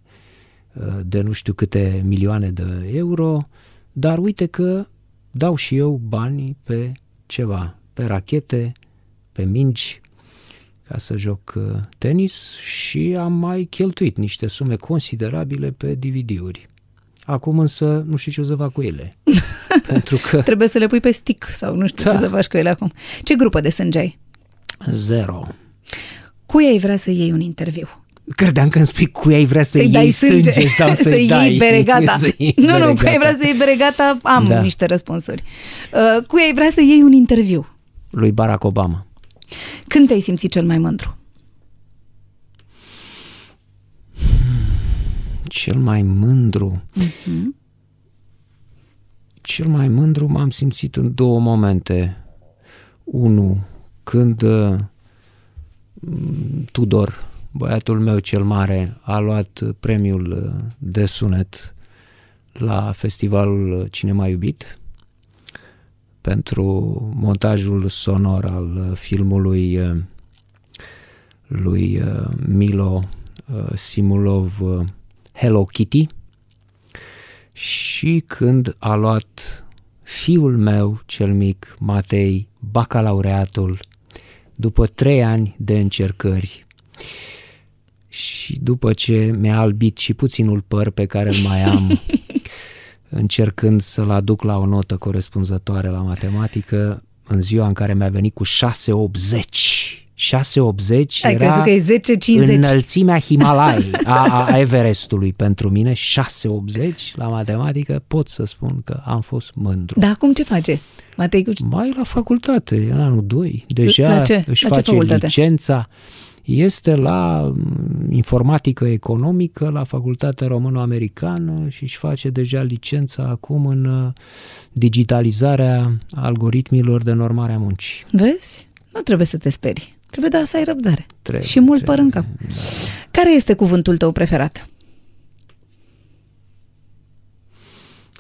uh, de nu știu câte milioane de euro, dar uite că dau și eu bani pe ceva, pe rachete, pe mingi, ca să joc uh, tenis și am mai cheltuit niște sume considerabile pe DVD-uri. Acum însă nu știu ce o să fac cu ele. [LAUGHS] pentru că Trebuie să le pui pe stick sau nu știu Da. ce să faci cu ele acum. Ce grupă de sânge ai? zero. Cui ai vrea să iei un interviu? Credeam că îmi spui cu ei vrea să-i, Să-i iei dai sânge, sânge sau [LAUGHS] să-i, să-i dai. iei beregata. [LAUGHS] Să-i iei nu, nu, cu beregata. ei vrea să iei beregata, am Da. niște răspunsuri. Uh, cu ei vrea să iei un interviu. Lui Barack Obama. Când te-ai simțit cel mai mândru? Cel mai mândru. Cel mai mândru m-am simțit în două momente. Unu, când uh, Tudor, băiatul meu cel mare, a luat premiul uh, de sunet la Festivalul Cinema Iubit pentru montajul sonor al filmului uh, lui uh, Milo uh, Simulov Hello Kitty. Și când a luat fiul meu cel mic, Matei, bacalaureatul, după trei ani de încercări și după ce mi-a albit și puținul păr pe care îl mai am [LAUGHS] încercând să-l aduc la o notă corespunzătoare la matematică, în ziua în care mi-a venit cu 680. 680 Ai era că e 10-50. înălțimea Himalai a, a Everestului pentru mine, 680 la matematică, pot să spun că am fost mândru. Dar acum ce face? Matei cu... Mai la facultate, în anul 2, deja La ce? își La ce face facultate? licența. Este la mm, informatică economică la Facultatea Româno-Americană și își face deja licența acum în uh, digitalizarea algoritmilor de normare a muncii. Vezi? Nu trebuie să te sperii. Trebuie doar să ai răbdare. Trebuie, și mult trebuie, păr în cap. da. Care este cuvântul tău preferat?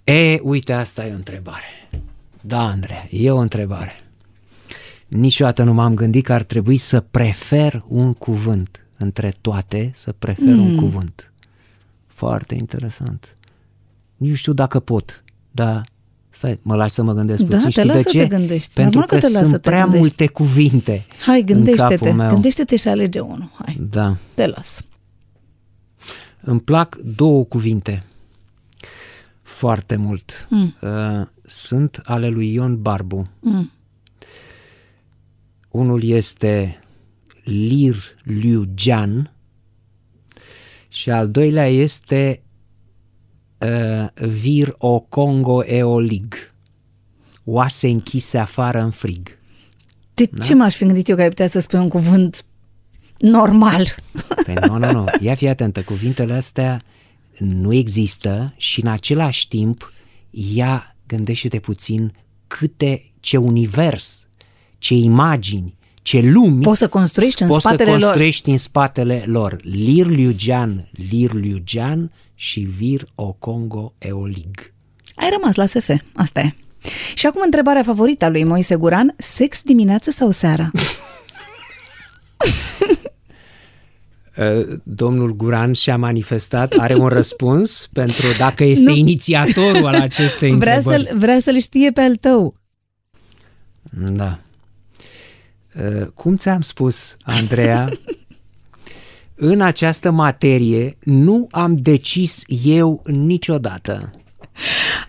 E, uite, asta e o întrebare. Da, Andreea, e o întrebare. Niciodată nu m-am gândit că ar trebui să prefer un cuvânt. Între toate, să prefer mm. un cuvânt. Foarte interesant. Nici nu știu dacă pot, dar stai, mă lași să mă gândesc Da, puțin. te Știi las de să ce? te gândești. Pentru Normal că că, te las sunt să te prea gândești. multe cuvinte Hai, în gândește-te. capul meu. Gândește-te și alege unul. Hai, Da. te las. Îmi plac două cuvinte foarte mult. Mm. Uh, Sunt ale lui Ion Barbu. Mm. Unul este Lir Liu Jian și al doilea este uh, Vir o Congo Eolig. Oase închise afară în frig. De ce m-aș fi gândit eu că ai putea să spui un cuvânt normal? Păi nu, nu, nu. Ia fi atentă, cuvintele astea nu există și în același timp ia, gândește-te puțin, câte, ce univers, ce imagini, ce lumi Poți să construiești în poți spatele să lor. construiești în spatele lor. Lir Liugian, Lir Liugian și Vir o Congo Eolig. Ai rămas la SF, asta e. Și acum întrebarea favorită a lui Moise Guran, sex dimineață sau seara? Uh, [LAUGHS] [LAUGHS] Domnul Guran și-a manifestat, are un răspuns pentru dacă este Nu. inițiatorul al acestei Vrea întrebări. să-l, vrea să-l știe pe al tău. Da. Uh, Cum ți-am spus, Andreea, [LAUGHS] în această materie nu am decis eu niciodată.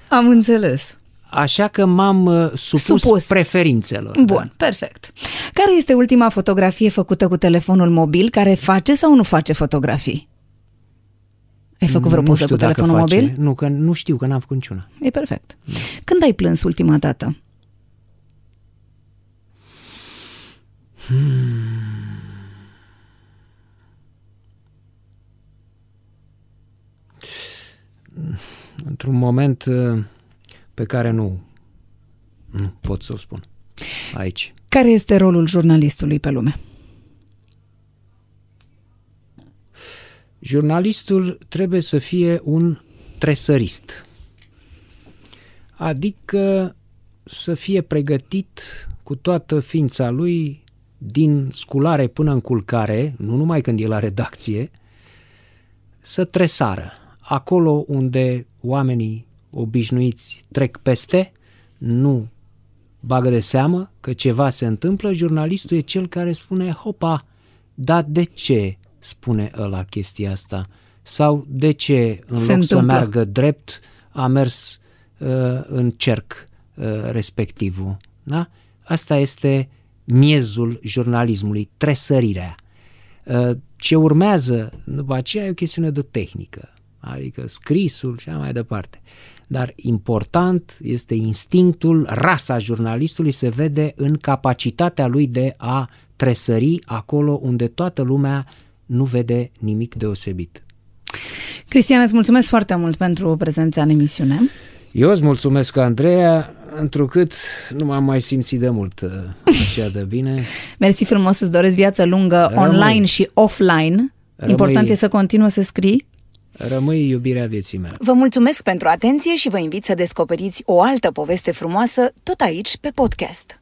Am înțeles. Așa că m-am uh, supus, Supus. preferințelor. Bun, perfect. Care este ultima fotografie făcută cu telefonul mobil care face sau nu face fotografii? Ai făcut vreo nu poză știu cu dacă telefonul face. mobil? Nu, că nu știu, că n-am făcut niciuna. E perfect. Când ai plâns ultima dată? Într-un moment uh, pe care nu, nu pot să-l spun aici. Care este rolul jurnalistului pe lume? Jurnalistul trebuie să fie un tresărist, adică să fie pregătit cu toată ființa lui din sculare până în culcare, nu numai când e la redacție, să tresară. Acolo unde oamenii obișnuiți trec peste, nu bagă de seamă că ceva se întâmplă, jurnalistul e cel care spune, hopa, dar de ce spune ăla chestia asta? Sau de ce în Se loc să întâmplă. meargă drept a mers uh, în cerc uh, respectivul? Da? Asta este miezul jurnalismului, tresărirea. Uh, Ce urmează după aceea e o chestiune de tehnică, adică scrisul și așa mai departe. Dar important este instinctul, rasa jurnalistului se vede în capacitatea lui de a tresări acolo unde toată lumea nu vede nimic deosebit. Cristian, îți mulțumesc foarte mult pentru prezența în emisiune. Eu îți mulțumesc, Andreea, întrucât nu m-am mai simțit de mult uh, așa de bine. [LAUGHS] Mersi frumos, îți doresc viață lungă Rămâi. online și offline. Important e să continui să scrii. Rămâi iubirea vieții mele. Vă mulțumesc pentru atenție și vă invit să descoperiți o altă poveste frumoasă tot aici pe podcast.